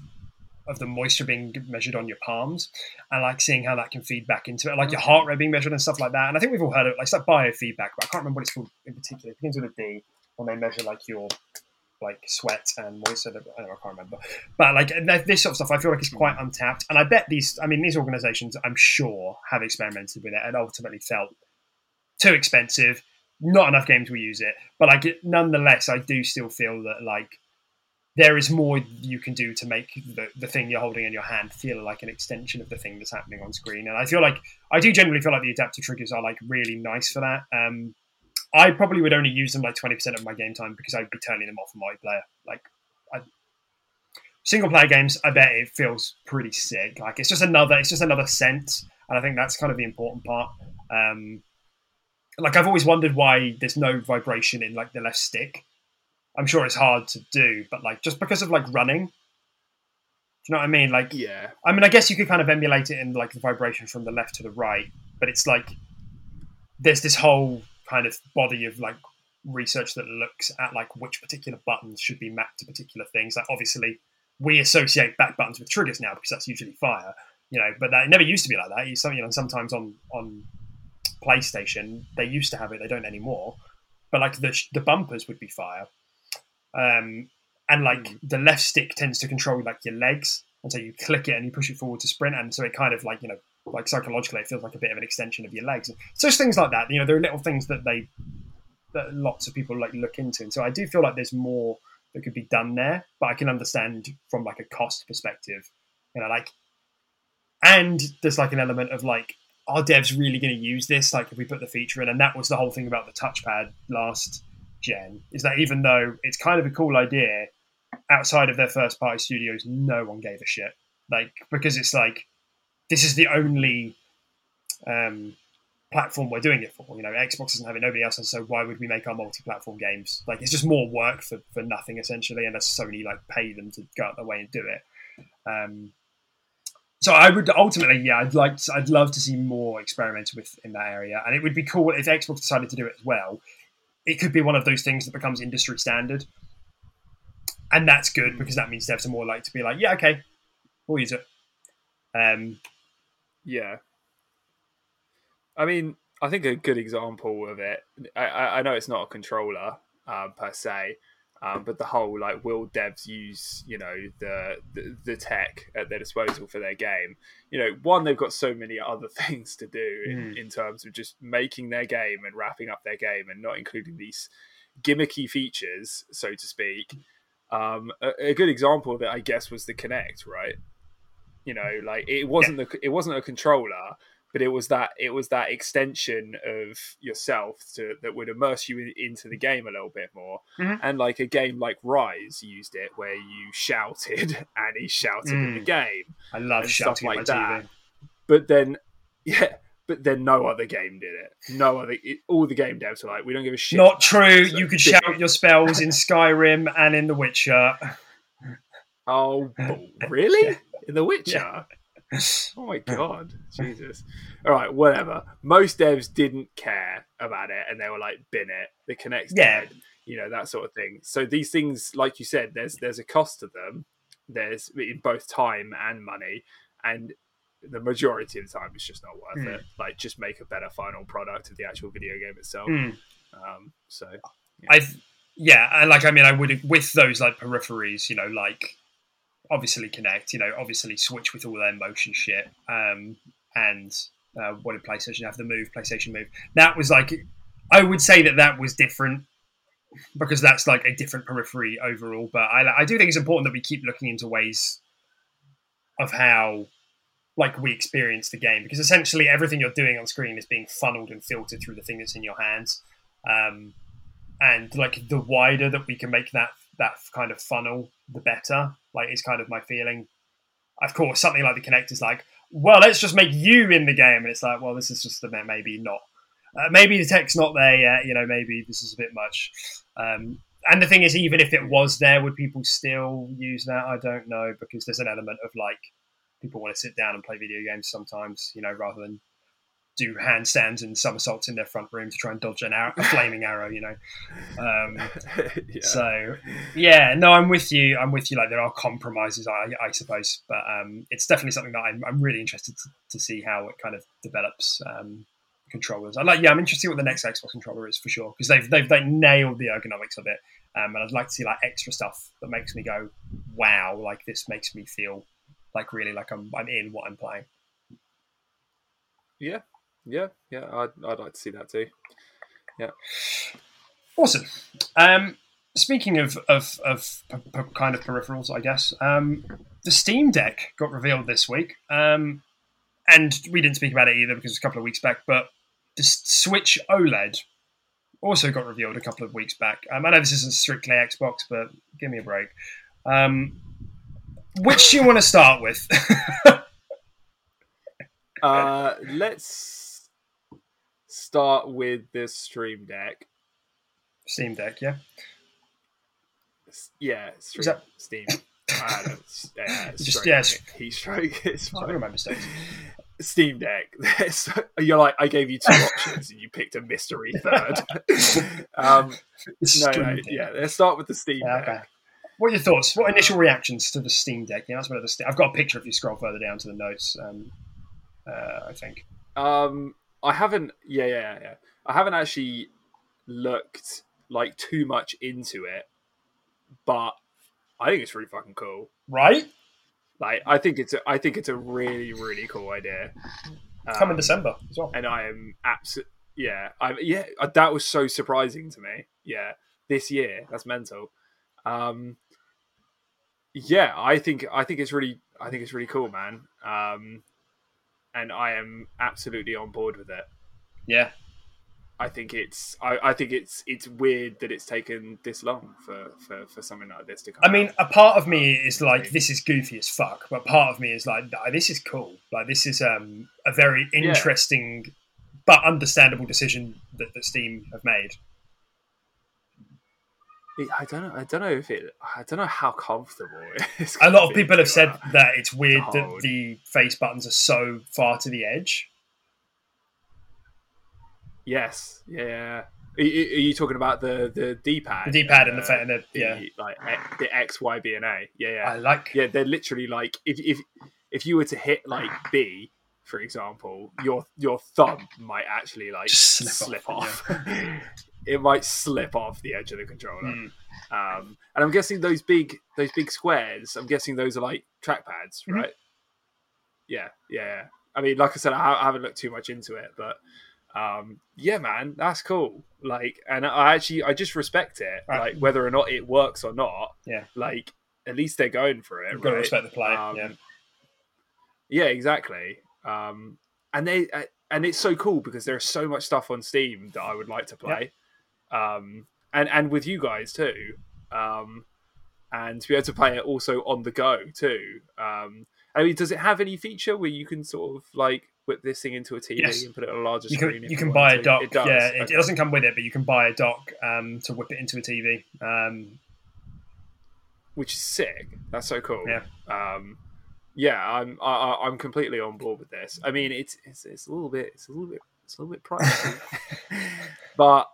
of the moisture being measured on your palms. And like seeing how that can feed back into it like your mm-hmm. heart rate being measured and stuff like that. And i think we've all heard it like it's like biofeedback but i can't remember what it's called in particular. It begins with a d when they measure like your like sweat and moisture i don't know i can't remember. But like this sort of stuff i feel like it's mm-hmm. quite untapped. And i bet these i mean these organizations i'm sure have experimented with it and ultimately felt too expensive not enough games will use it. But like nonetheless i do still feel that like there is more you can do to make the, the thing you're holding in your hand feel like an extension of the thing that's happening on screen. And i feel like i do generally feel like the adaptive triggers are like really nice for that. Um i probably would only use them like 20% of my game time because i'd be turning them off in multiplayer like I, single player games i bet it feels pretty sick. Like it's just another it's just another sense and i think that's kind of the important part. Um like I've always wondered why there's no vibration in like the left stick. I'm sure it's hard to do, but like just because of like running. Do you know what I mean? Like yeah, I mean I guess you could kind of emulate it in like the vibration from the left to the right, but it's like there's this whole kind of body of like research that looks at like which particular buttons should be mapped to particular things. Like obviously we associate back buttons with triggers now because that's usually fire, you know, but that it never used to be like that. You, some, you know, sometimes on on PlayStation they used to have it, they don't anymore. But like the the bumpers would be fire, um, and like the left stick tends to control like your legs, and so you click it and you push it forward to sprint, and so it kind of like you know like psychologically it feels like a bit of an extension of your legs. So just things like that. You know, there are little things that they that lots of people like look into, and so I do feel like there's more that could be done there. But I can understand from like a cost perspective, you know, like and there's like an element of like are devs really going to use this? Like, if we put the feature in, and that was the whole thing about the touchpad last gen, is that even though it's kind of a cool idea, outside of their first party studios, no one gave a shit. Like, because it's like this is the only um, platform we're doing it for. You know, Xbox doesn't have it, nobody else, and so why would we make our multi-platform games? Like, it's just more work for, for nothing essentially, unless Sony like pay them to go out their way and do it. Um, so I would ultimately, yeah, I'd like, to, I'd love to see more experimented with in that area, and it would be cool if Xbox decided to do it as well. It could be one of those things that becomes industry standard, and that's good because that means devs are more likely to be like, yeah, okay, we'll use it. Um, Yeah. I mean, I think a good example of it. I, I I know it's not a controller um, per se, um, but the whole like, will devs use you know the, the the tech at their disposal for their game? You know, one they've got so many other things to do in, in terms of just making their game and wrapping up their game, and not including these gimmicky features, so to speak. Um, a, a good example of it, I guess, was the Kinect, right? You know, like it wasn't the it wasn't a controller, but it was that it was that extension of yourself to that would immerse you in, into the game a little bit more. Mhm. And like a game like Ryse used it, where you shouted and he shouted in the Mm. game, I love shouting like that. TV. but then yeah. But then no other game did it. No other. It, all the game devs were like, "We don't give a shit." Not true. so You could shout it." your spells in Skyrim and in The Witcher. Oh, really? In The Witcher? Yeah. Oh my god, Jesus! All right, whatever. Most devs didn't care about it, and they were like, "Bin it." The Kinect's Yeah. dead, you know that sort of thing. So these things, like you said, there's there's a cost to them. There's in both time and money, and the majority of the time, it's just not worth Hmm. it. Like, just make a better final product of the actual video game itself. Mm. Um, so I, yeah, and like I mean, I would with those like peripheries, you know, like obviously Kinect, you know, obviously Switch with all their motion shit, um, and uh, what did PlayStation have? The Move, PlayStation Move. That was like, I would say that that was different because that's like a different periphery overall. But I, I do think it's important that we keep looking into ways of how like we experience the game because essentially everything you're doing on screen is being funneled and filtered through the thing that's in your hands um, and like the wider that we can make that that kind of funnel the better like it's kind of my feeling. Of course something like the Kinect is like well let's just make you in the game. And it's like well this is just a maybe not. Uh, maybe the tech's not there yet you know maybe this is a bit much. Um, and the thing is even if it was there would people still use that? I don't know because there's an element of like people want to sit down and play video games sometimes you know rather than do handstands and somersaults in their front room to try and dodge an arrow, a flaming arrow, you know. Um, yeah. So, yeah, no, I'm with you. I'm with you. Like there are compromises, I, I suppose, but um, it's definitely something that I'm, I'm really interested to, to see how it kind of develops. Um, controllers. I like, yeah, I'm interested to see what the next Xbox controller is for sure because they've they've they nailed the ergonomics of it, um, and I'd like to see like extra stuff that makes me go, wow, like this makes me feel like really like I'm I'm in what I'm playing. yeah, yeah, yeah. I'd I'd like to see that too. Yeah. Awesome. Um, speaking of of, of p- p- kind of peripherals, I guess um, the Steam Deck got revealed this week, um, and we didn't speak about it either because it was a couple of weeks back. But the Switch OLED also got revealed a couple of weeks back. Um, I know this isn't strictly Xbox, but give me a break. Um, which do you want to start with? Uh, let's start with this Stream Deck. Steam Deck, yeah. S- Yeah, Stream, that- Steam. I s- uh, Just- yes. heat stroke. It's one fine. of my mistakes. Steam Deck. You're like, I gave you two options and you picked a mystery third. um, no, no, yeah. Let's start with the Steam Yeah, Deck. okay. What are your thoughts? What initial reactions to the Steam Deck? Yeah, that's what the Steam. I've got a picture if you scroll further down to the notes. Um, uh, I think. Um, I haven't. Yeah, yeah, yeah. I haven't actually looked like too much into it, but I think it's really fucking cool. Right, Like, I think it's a, I think it's a really, really cool idea. come in Um, December as well. and I am absolutely yeah, I yeah, uh, that was so surprising to me. Yeah, this year that's mental. Um, yeah, I think I think it's really I think it's really cool, man. Um, and I am absolutely on board with it. Yeah, I think it's I, I think it's it's weird that it's taken this long for, for, for something like this to come. I mean, out. a part of me is like, this is goofy as fuck, but part of me is like, this is cool. Like, this is um, a very Yeah. interesting but understandable decision that, that Steam have made. I don't know. I don't know if it. I don't know how comfortable it is. A lot of people have said uh, that it's weird that the face buttons are so far to the edge. Yes. Yeah. Are you, talking about the the D pad? The D-pad and the fa- and the- yeah. like the X, Y, B, and A. Yeah, yeah. I like. yeah, they're literally like if if if you were to hit like B, for example, your your thumb might actually like Just slip slip, off, off. it might slip off the edge of the controller. Mm. Um, and I'm guessing those big those big squares. I'm guessing those are like trackpads, Mhm. right? Yeah, yeah. I mean, like I said, I, I haven't looked too much into it, but um, yeah, man, that's cool. Like, and I actually I just respect it, Right. like whether or not it works or not. Yeah. Like, at least they're going for it. You've got to right? respect the play. Um, yeah. yeah, exactly. Um, and they uh, and it's so cool because there's so much stuff on Steam that I would like to play, um, and and with you guys too, um, and to be able to play it also on the go too. Um, I mean, does it have any feature where you can sort of like whip this thing into a TV Yes. and put it on a larger You screen? can if you can want buy a dock. It does. Yeah, it, it doesn't come with it, but you can buy a dock um, to whip it into a TV. Um, which is sick. That's so cool. Yeah. Um, yeah, I'm I, I- I'm completely on board with this. I mean, it's it's, it's a little bit it's a little bit it's a little bit pricey, but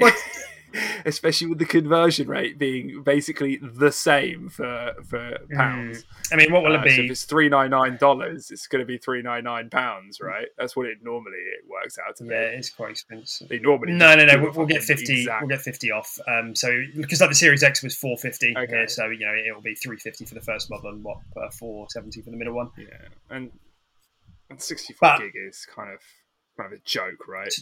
especially with the conversion rate being basically the same for for pounds. I mean, what will Uh, it so be? if it's three nine nine dollars, it's going to be three nine nine pounds, right? That's what it normally it works out to be. yeah, it's quite expensive. They normally No, no, no. We'll, we'll get fifty. exact- We'll get fifty off. Um, so because like the Series X was four fifty, Okay. here, so you know it will be three fifty for the first model and what uh, four seventy for the middle one. Yeah, and and sixty four But- gig is kind of kind of a joke, right?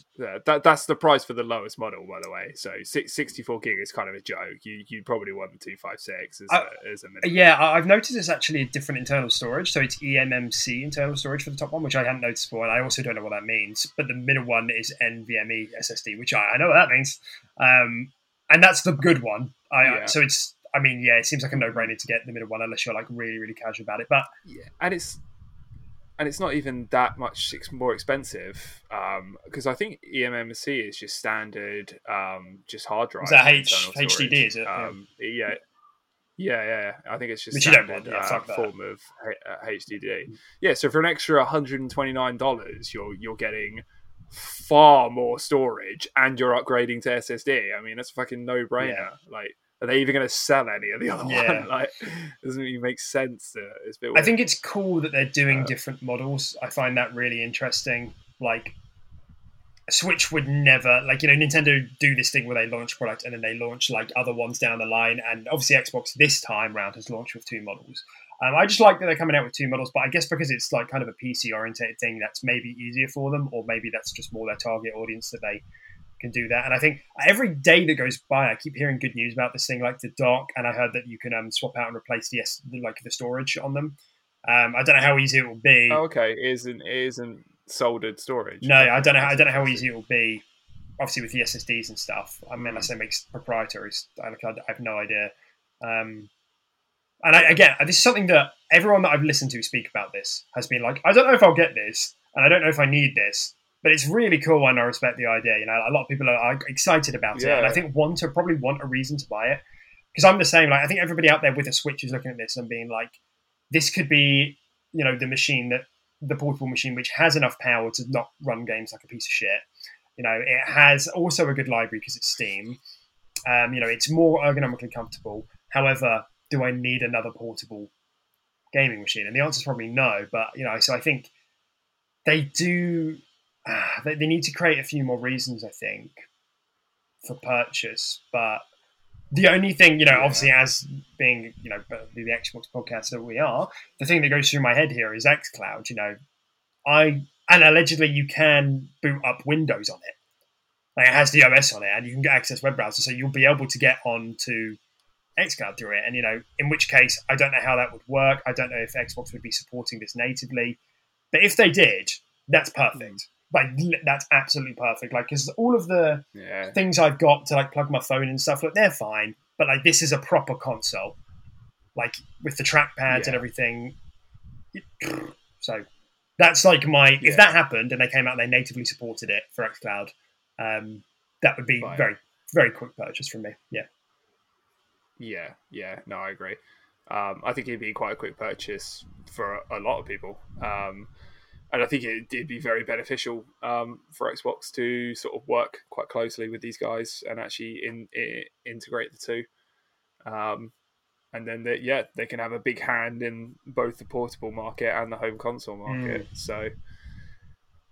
That that's the price for the lowest model, by the way. So sixty four gig is kind of a joke. You you probably want the two five six as I- a, as a minimum. Yeah, I've noticed it's actually a different internal storage. So it's eMMC internal storage for the top one, which I hadn't noticed before, and I also don't know what that means. But the middle one is NVMe SSD, which I, I know what that means. Um, and that's the good one. I, Yeah. So it's, I mean, yeah, it seems like a no-brainer to get the middle one unless you're like really, really casual about it. But Yeah, and it's and it's not even that much more expensive because I think eMMC is just standard, um, just hard drive. Is that H- HDD, is it? Yeah. Um, yeah. Yeah, yeah, yeah. I think it's just Which standard yeah, uh, form of H- uh, HDD. Yeah, so for an extra one hundred and twenty nine dollars, you're you're getting far more storage, and you're upgrading to SSD. I mean, that's a fucking no brainer. Like, are they even going to sell any of the other Yeah. one? Like, doesn't even make sense. To, it's a bit I think it's cool that they're doing Uh, different models. I find that really interesting. Like Switch would never like you know Nintendo do this thing where they launch product and then they launch like other ones down the line, and obviously Xbox this time round has launched with two models. Um, I just like that they're coming out with two models, but I guess because it's like kind of a PC oriented thing, that's maybe easier for them, or maybe that's just more their target audience that they can do that. And I think every day that goes by, I keep hearing good news about this thing, like the dock, and I heard that you can um, swap out and replace the S- like the storage on them. Um, I don't know how easy it will be. Oh, okay, it isn't it isn't soldered storage. No, I don't know. I don't know how easy it will be. Obviously, with the SSDs and stuff. I mean, unless they makes proprietary, I, like, I have no idea. Um, and I, again, this is something that everyone that I've listened to speak about this has been like, I don't know if I'll get this, and I don't know if I need this, but it's really cool, and I respect the idea. You know, a lot of people are, excited about it, and I think want to probably want a reason to buy it because I'm the same. Like, I think everybody out there with a Switch is looking at this and being like, this could be, you know, the machine that the portable machine which has enough power to not run games like a piece of shit. You know, it has also a good library because it's Steam. Um, you know, it's more ergonomically comfortable. However, do I need another portable gaming machine? And the answer is probably no. But you know, so I think they do. Ah, they, they need to create a few more reasons. I think for purchase, but the only thing, you know, Yeah. obviously as being, you know, the, the Xbox podcast that we are, the thing that goes through my head here is xCloud. You know, I and allegedly you can boot up Windows on it. Like it has the OS on it, and you can get access web browser, so you'll be able to get on onto xCloud through it. And you know, in which case, I don't know how that would work. I don't know if Xbox would be supporting this natively. But if they did, that's perfect. Like that's absolutely perfect. Like because all of the Yeah. things I've got to like plug my phone and stuff, look, they're fine. But like this is a proper console, like with the trackpads and everything. So that's like my Yeah. if that happened and they came out and they natively supported it for XCloud, um, that would be Right. very very quick purchase from me. Yeah. Yeah, yeah, no, I agree. Um, I think it'd be quite a quick purchase for a, a lot of people, um, and I think it, it'd be very beneficial um, for Xbox to sort of work quite closely with these guys and actually in, i integrate the two. Um, and then, they, yeah, they can have a big hand in both the portable market and the home console market. So,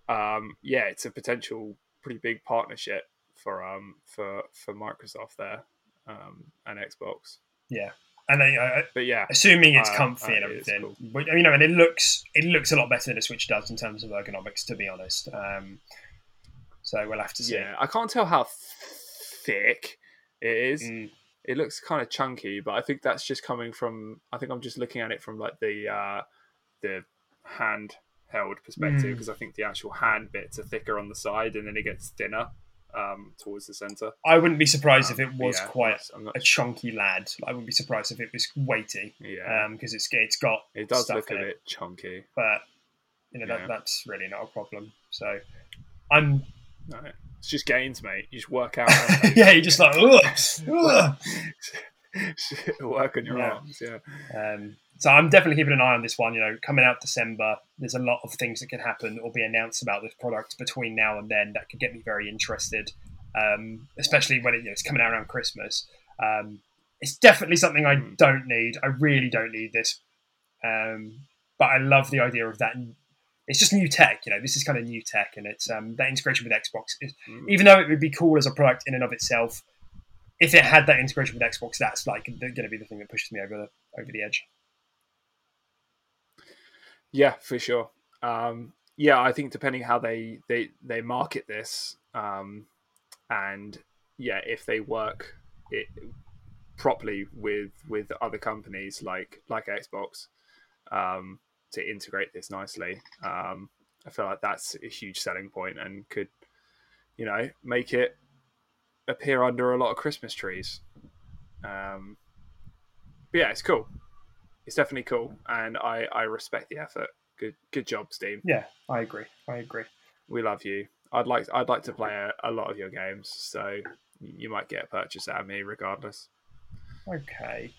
um, yeah, it's a potential pretty big partnership for um for for Microsoft there um, and Xbox. Yeah. And they, uh, But yeah, assuming it's comfy uh, and everything. cool. But you know, and it looks it looks a lot better than a Switch does in terms of ergonomics, to be honest. Um, so we'll have to see. yeah, I can't tell how thick it is. Mm. It looks kind of chunky, but I think that's just coming from. I think I'm just looking at it from like the uh, the handheld perspective Mm. because I think the actual hand bits are thicker on the side and then it gets thinner um, towards the center. I wouldn't be surprised if Um, it was yeah, quite a chunky lad. I wouldn't be surprised if it was weighty Yeah, because it's it's got it does stuff look a it. bit chunky. but you know Yeah. that, that's really not a problem. So I'm No, it's just gains, mate. You just work out. yeah, you're just like ugh, ugh. work on your Yeah. arms. Yeah. Um, so I'm definitely keeping an eye on this one. You know, coming out December, there's a lot of things that can happen or be announced about this product between now and then that could get me very interested. Um, especially when it, you know, it's coming out around Christmas. Um, it's definitely something I Mm. don't need. I really don't need this, um, but I love the idea of that. It's just new tech, you know. This is kind of new tech, and it's um, that integration with Xbox. Is, Mm. even though it would be cool as a product in and of itself, if it had that integration with Xbox, that's like going to be the thing that pushes me over the over the edge. Yeah, for sure. Um, yeah, I think depending how they they they market this, um, and yeah, if they work it properly with with other companies like like Xbox um, to integrate this nicely, um, I feel like that's a huge selling point and could you know make it appear under a lot of Christmas trees. Um, but yeah, it's cool. It's definitely cool, and I I respect the effort. Good good job, Steam. Yeah, I agree. I agree. We love you. I'd like I'd like to play a, a lot of your games, so you might get a purchase out of me regardless. Okay.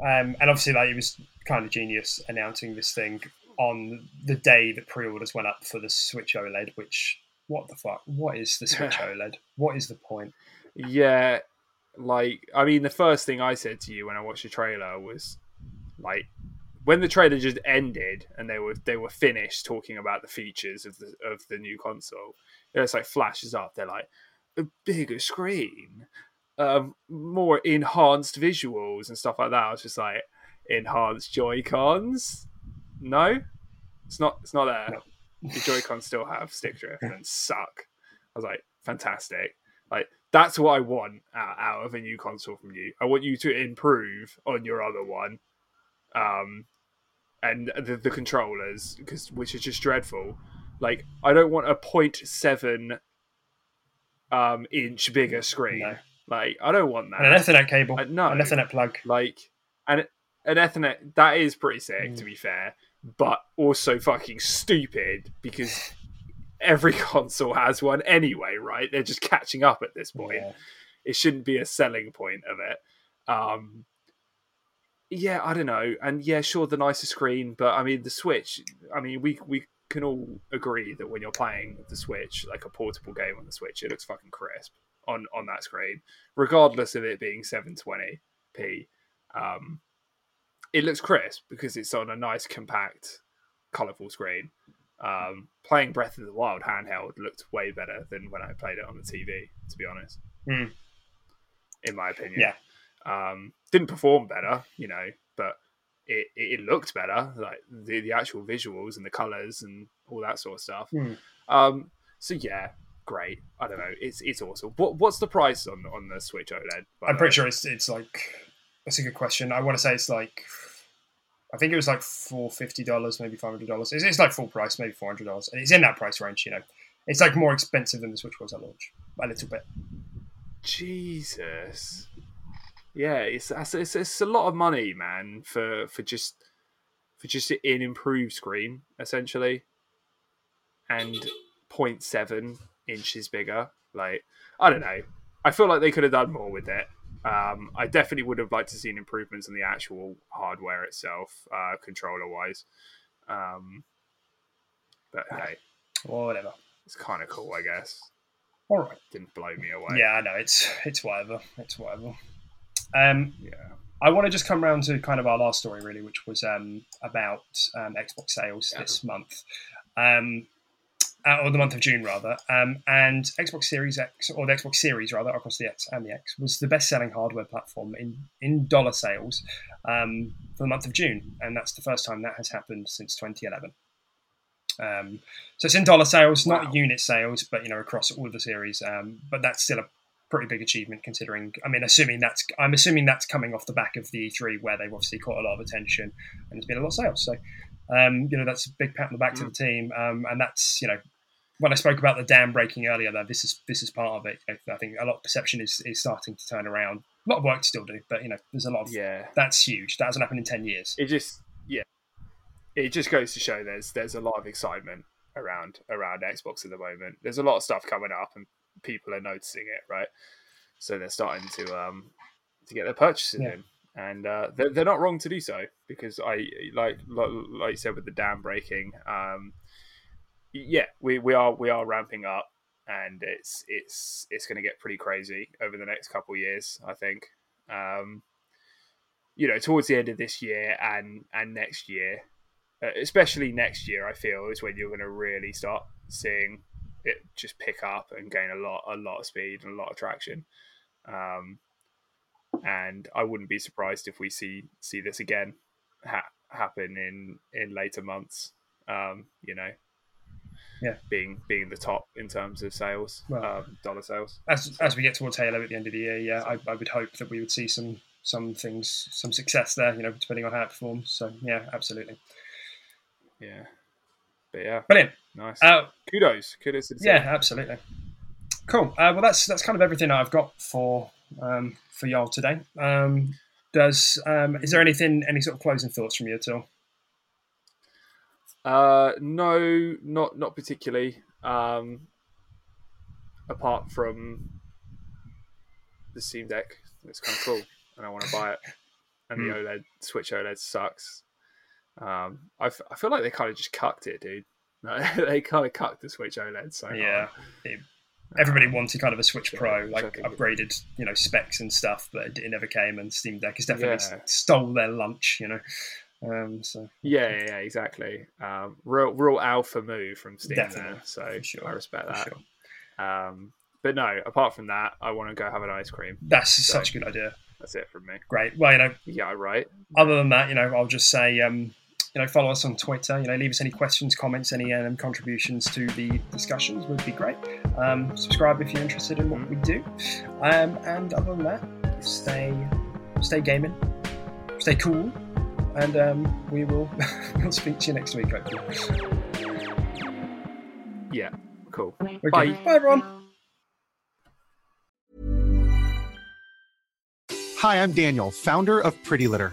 Um, and obviously, like it was kind of genius announcing this thing on the day that pre-orders went up for the Switch OLED. Which, what the fuck? What is the Switch OLED? What is the point? Yeah, like I mean, the first thing I said to you when I watched the trailer was like when the trailer just ended and they were they were finished talking about the features of the of the new console. It's like flashes up. They're like a bigger screen, um, more enhanced visuals and stuff like that. I was just like enhanced Joy Cons. No, it's not. It's not there. No. The Joy Cons still have stick drift and suck. I was like, fantastic. Like that's what I want out, out of a new console from you. I want you to improve on your other one, um, and the, the controllers because which is just dreadful. Like I don't want a 0.7 um inch bigger screen. No. Like I don't want that. And an Ethernet cable. Uh, no. An Ethernet plug. like and an Ethernet that is pretty sick Mm. to be fair, but also fucking stupid because every console has one anyway, right? They're just catching up at this point. Yeah. It shouldn't be a selling point of it. Um yeah, I don't know. And yeah, sure the nicer screen, but I mean the Switch, I mean we we can all agree that when you're playing the Switch, like a portable game on the Switch, it looks fucking crisp on on that screen, regardless of it being 720p. Um, it looks crisp because it's on a nice, compact, colourful screen. Um, playing Breath of the Wild handheld looked way better than when I played it on the TV. To be honest, Hmm. in my opinion, Yeah. Um, didn't perform better, you know, but it, it, looked better, like the, the actual visuals and the colors and all that sort of stuff. Hmm. Um, so yeah, great. I don't know. It's it's awesome. What what's the price on on the Switch OLED? I'm pretty sure it's it's like that's a good question. I want to say it's like I think it was like four fifty dollars, maybe five hundred dollars. It's, it's like full price, maybe four hundred dollars, and it's in that price range. You know, it's like more expensive than the Switch was at launch, a little bit. Jesus. Yeah, it's, it's it's a lot of money, man, for for just for just an improved screen essentially, and 0.7 inches bigger. Like I don't know. I feel like they could have done more with it. Um, I definitely would have liked to seen improvements in the actual hardware itself, uh, controller wise. Um, but hey, Or whatever. it's kind of cool, I guess. All right. Didn't blow me away. Yeah, I know it's it's whatever. It's whatever. Um, yeah. I want to just come around to kind of our last story, really, which was um, about um, Xbox sales this month, um, uh, or the month of June rather. Um, and Xbox Series X, or the Xbox Series rather, across the X and the X, was the best-selling hardware platform in in dollar sales um, for the month of June, and that's the first time that has happened since 2011. Um, so it's in dollar sales, not Wow. unit sales, but you know across all of the series. Um, but that's still a pretty big achievement considering. I mean, assuming that's I'm assuming that's coming off the back of the E3 where they've obviously caught a lot of attention and there's been a lot of sales. So um, you know that's a big pat on the back to the team, um, and that's you know. When I spoke about the dam breaking earlier, though, this is this is part of it. I think a lot of perception is, is starting to turn around. A lot of work to still do, but you know, there's a lot of Yeah. that's huge. That hasn't happened in ten years. it just yeah it just goes to show there's there's a lot of excitement around around xbox at the moment there's a lot of stuff coming up and people are noticing it right? So they're starting to um to get their purchases Yeah. in. And uh they're, they're not wrong to do so because i like like, like you said with the dam breaking um yeah we we are we are ramping up and it's it's it's going to get pretty crazy over the next couple of years i think. Um you know towards the end of this year and and next year uh, especially next year i feel is when you're going to really start seeing it just pick up and gain a lot a lot of speed and a lot of traction um and i wouldn't be surprised if we see see this again ha- happen in in later months um you know Yeah. being being the top in terms of sales Well, um, dollar sales as as we get towards Halo at the end of the year, yeah, I, I would hope that we would see some some things, some success there. You know, depending on how it performs. So yeah, absolutely, yeah but yeah brilliant. nice Uh, kudos kudos to yeah, team. absolutely. Cool. Uh, well, that's that's kind of everything I've got for um, for y'all today. Um, does um, is there anything, any sort of closing thoughts from you at all? Uh, no, not not particularly. Um, apart from the Steam Deck, it's kind of cool, and I want to buy it. And the OLED Switch OLED sucks. Um, I, f- I feel like they kind of just cucked it, dude. they kind of cucked the Switch OLED. So. Yeah, it- everybody wanted kind of a Switch yeah, Pro, like upgraded, you know, specs and stuff, but it, it never came. And Steam Deck has definitely Yeah. stole their lunch, you know. Um, so Yeah, yeah, yeah, exactly. Um, real, real alpha move from Steam Definitely, there. So sure, I respect that. sure. Um, but no, apart from that, I want to go have an ice cream. that's So- such a good idea. That's it from me. Great. Well, you know, Yeah, right. other than that, you know, I'll just say, um, you know, follow us on Twitter. You know, leave us any questions, comments, any um, contributions to the discussions would be great. Um, subscribe if you're interested in what we do. Um, and other than that, stay, stay gaming, stay cool, and um, we will we'll speak to you next week. Hopefully. Yeah, cool. Okay. Bye. Bye, everyone. Hi, I'm Daniel, founder of Pretty Litter.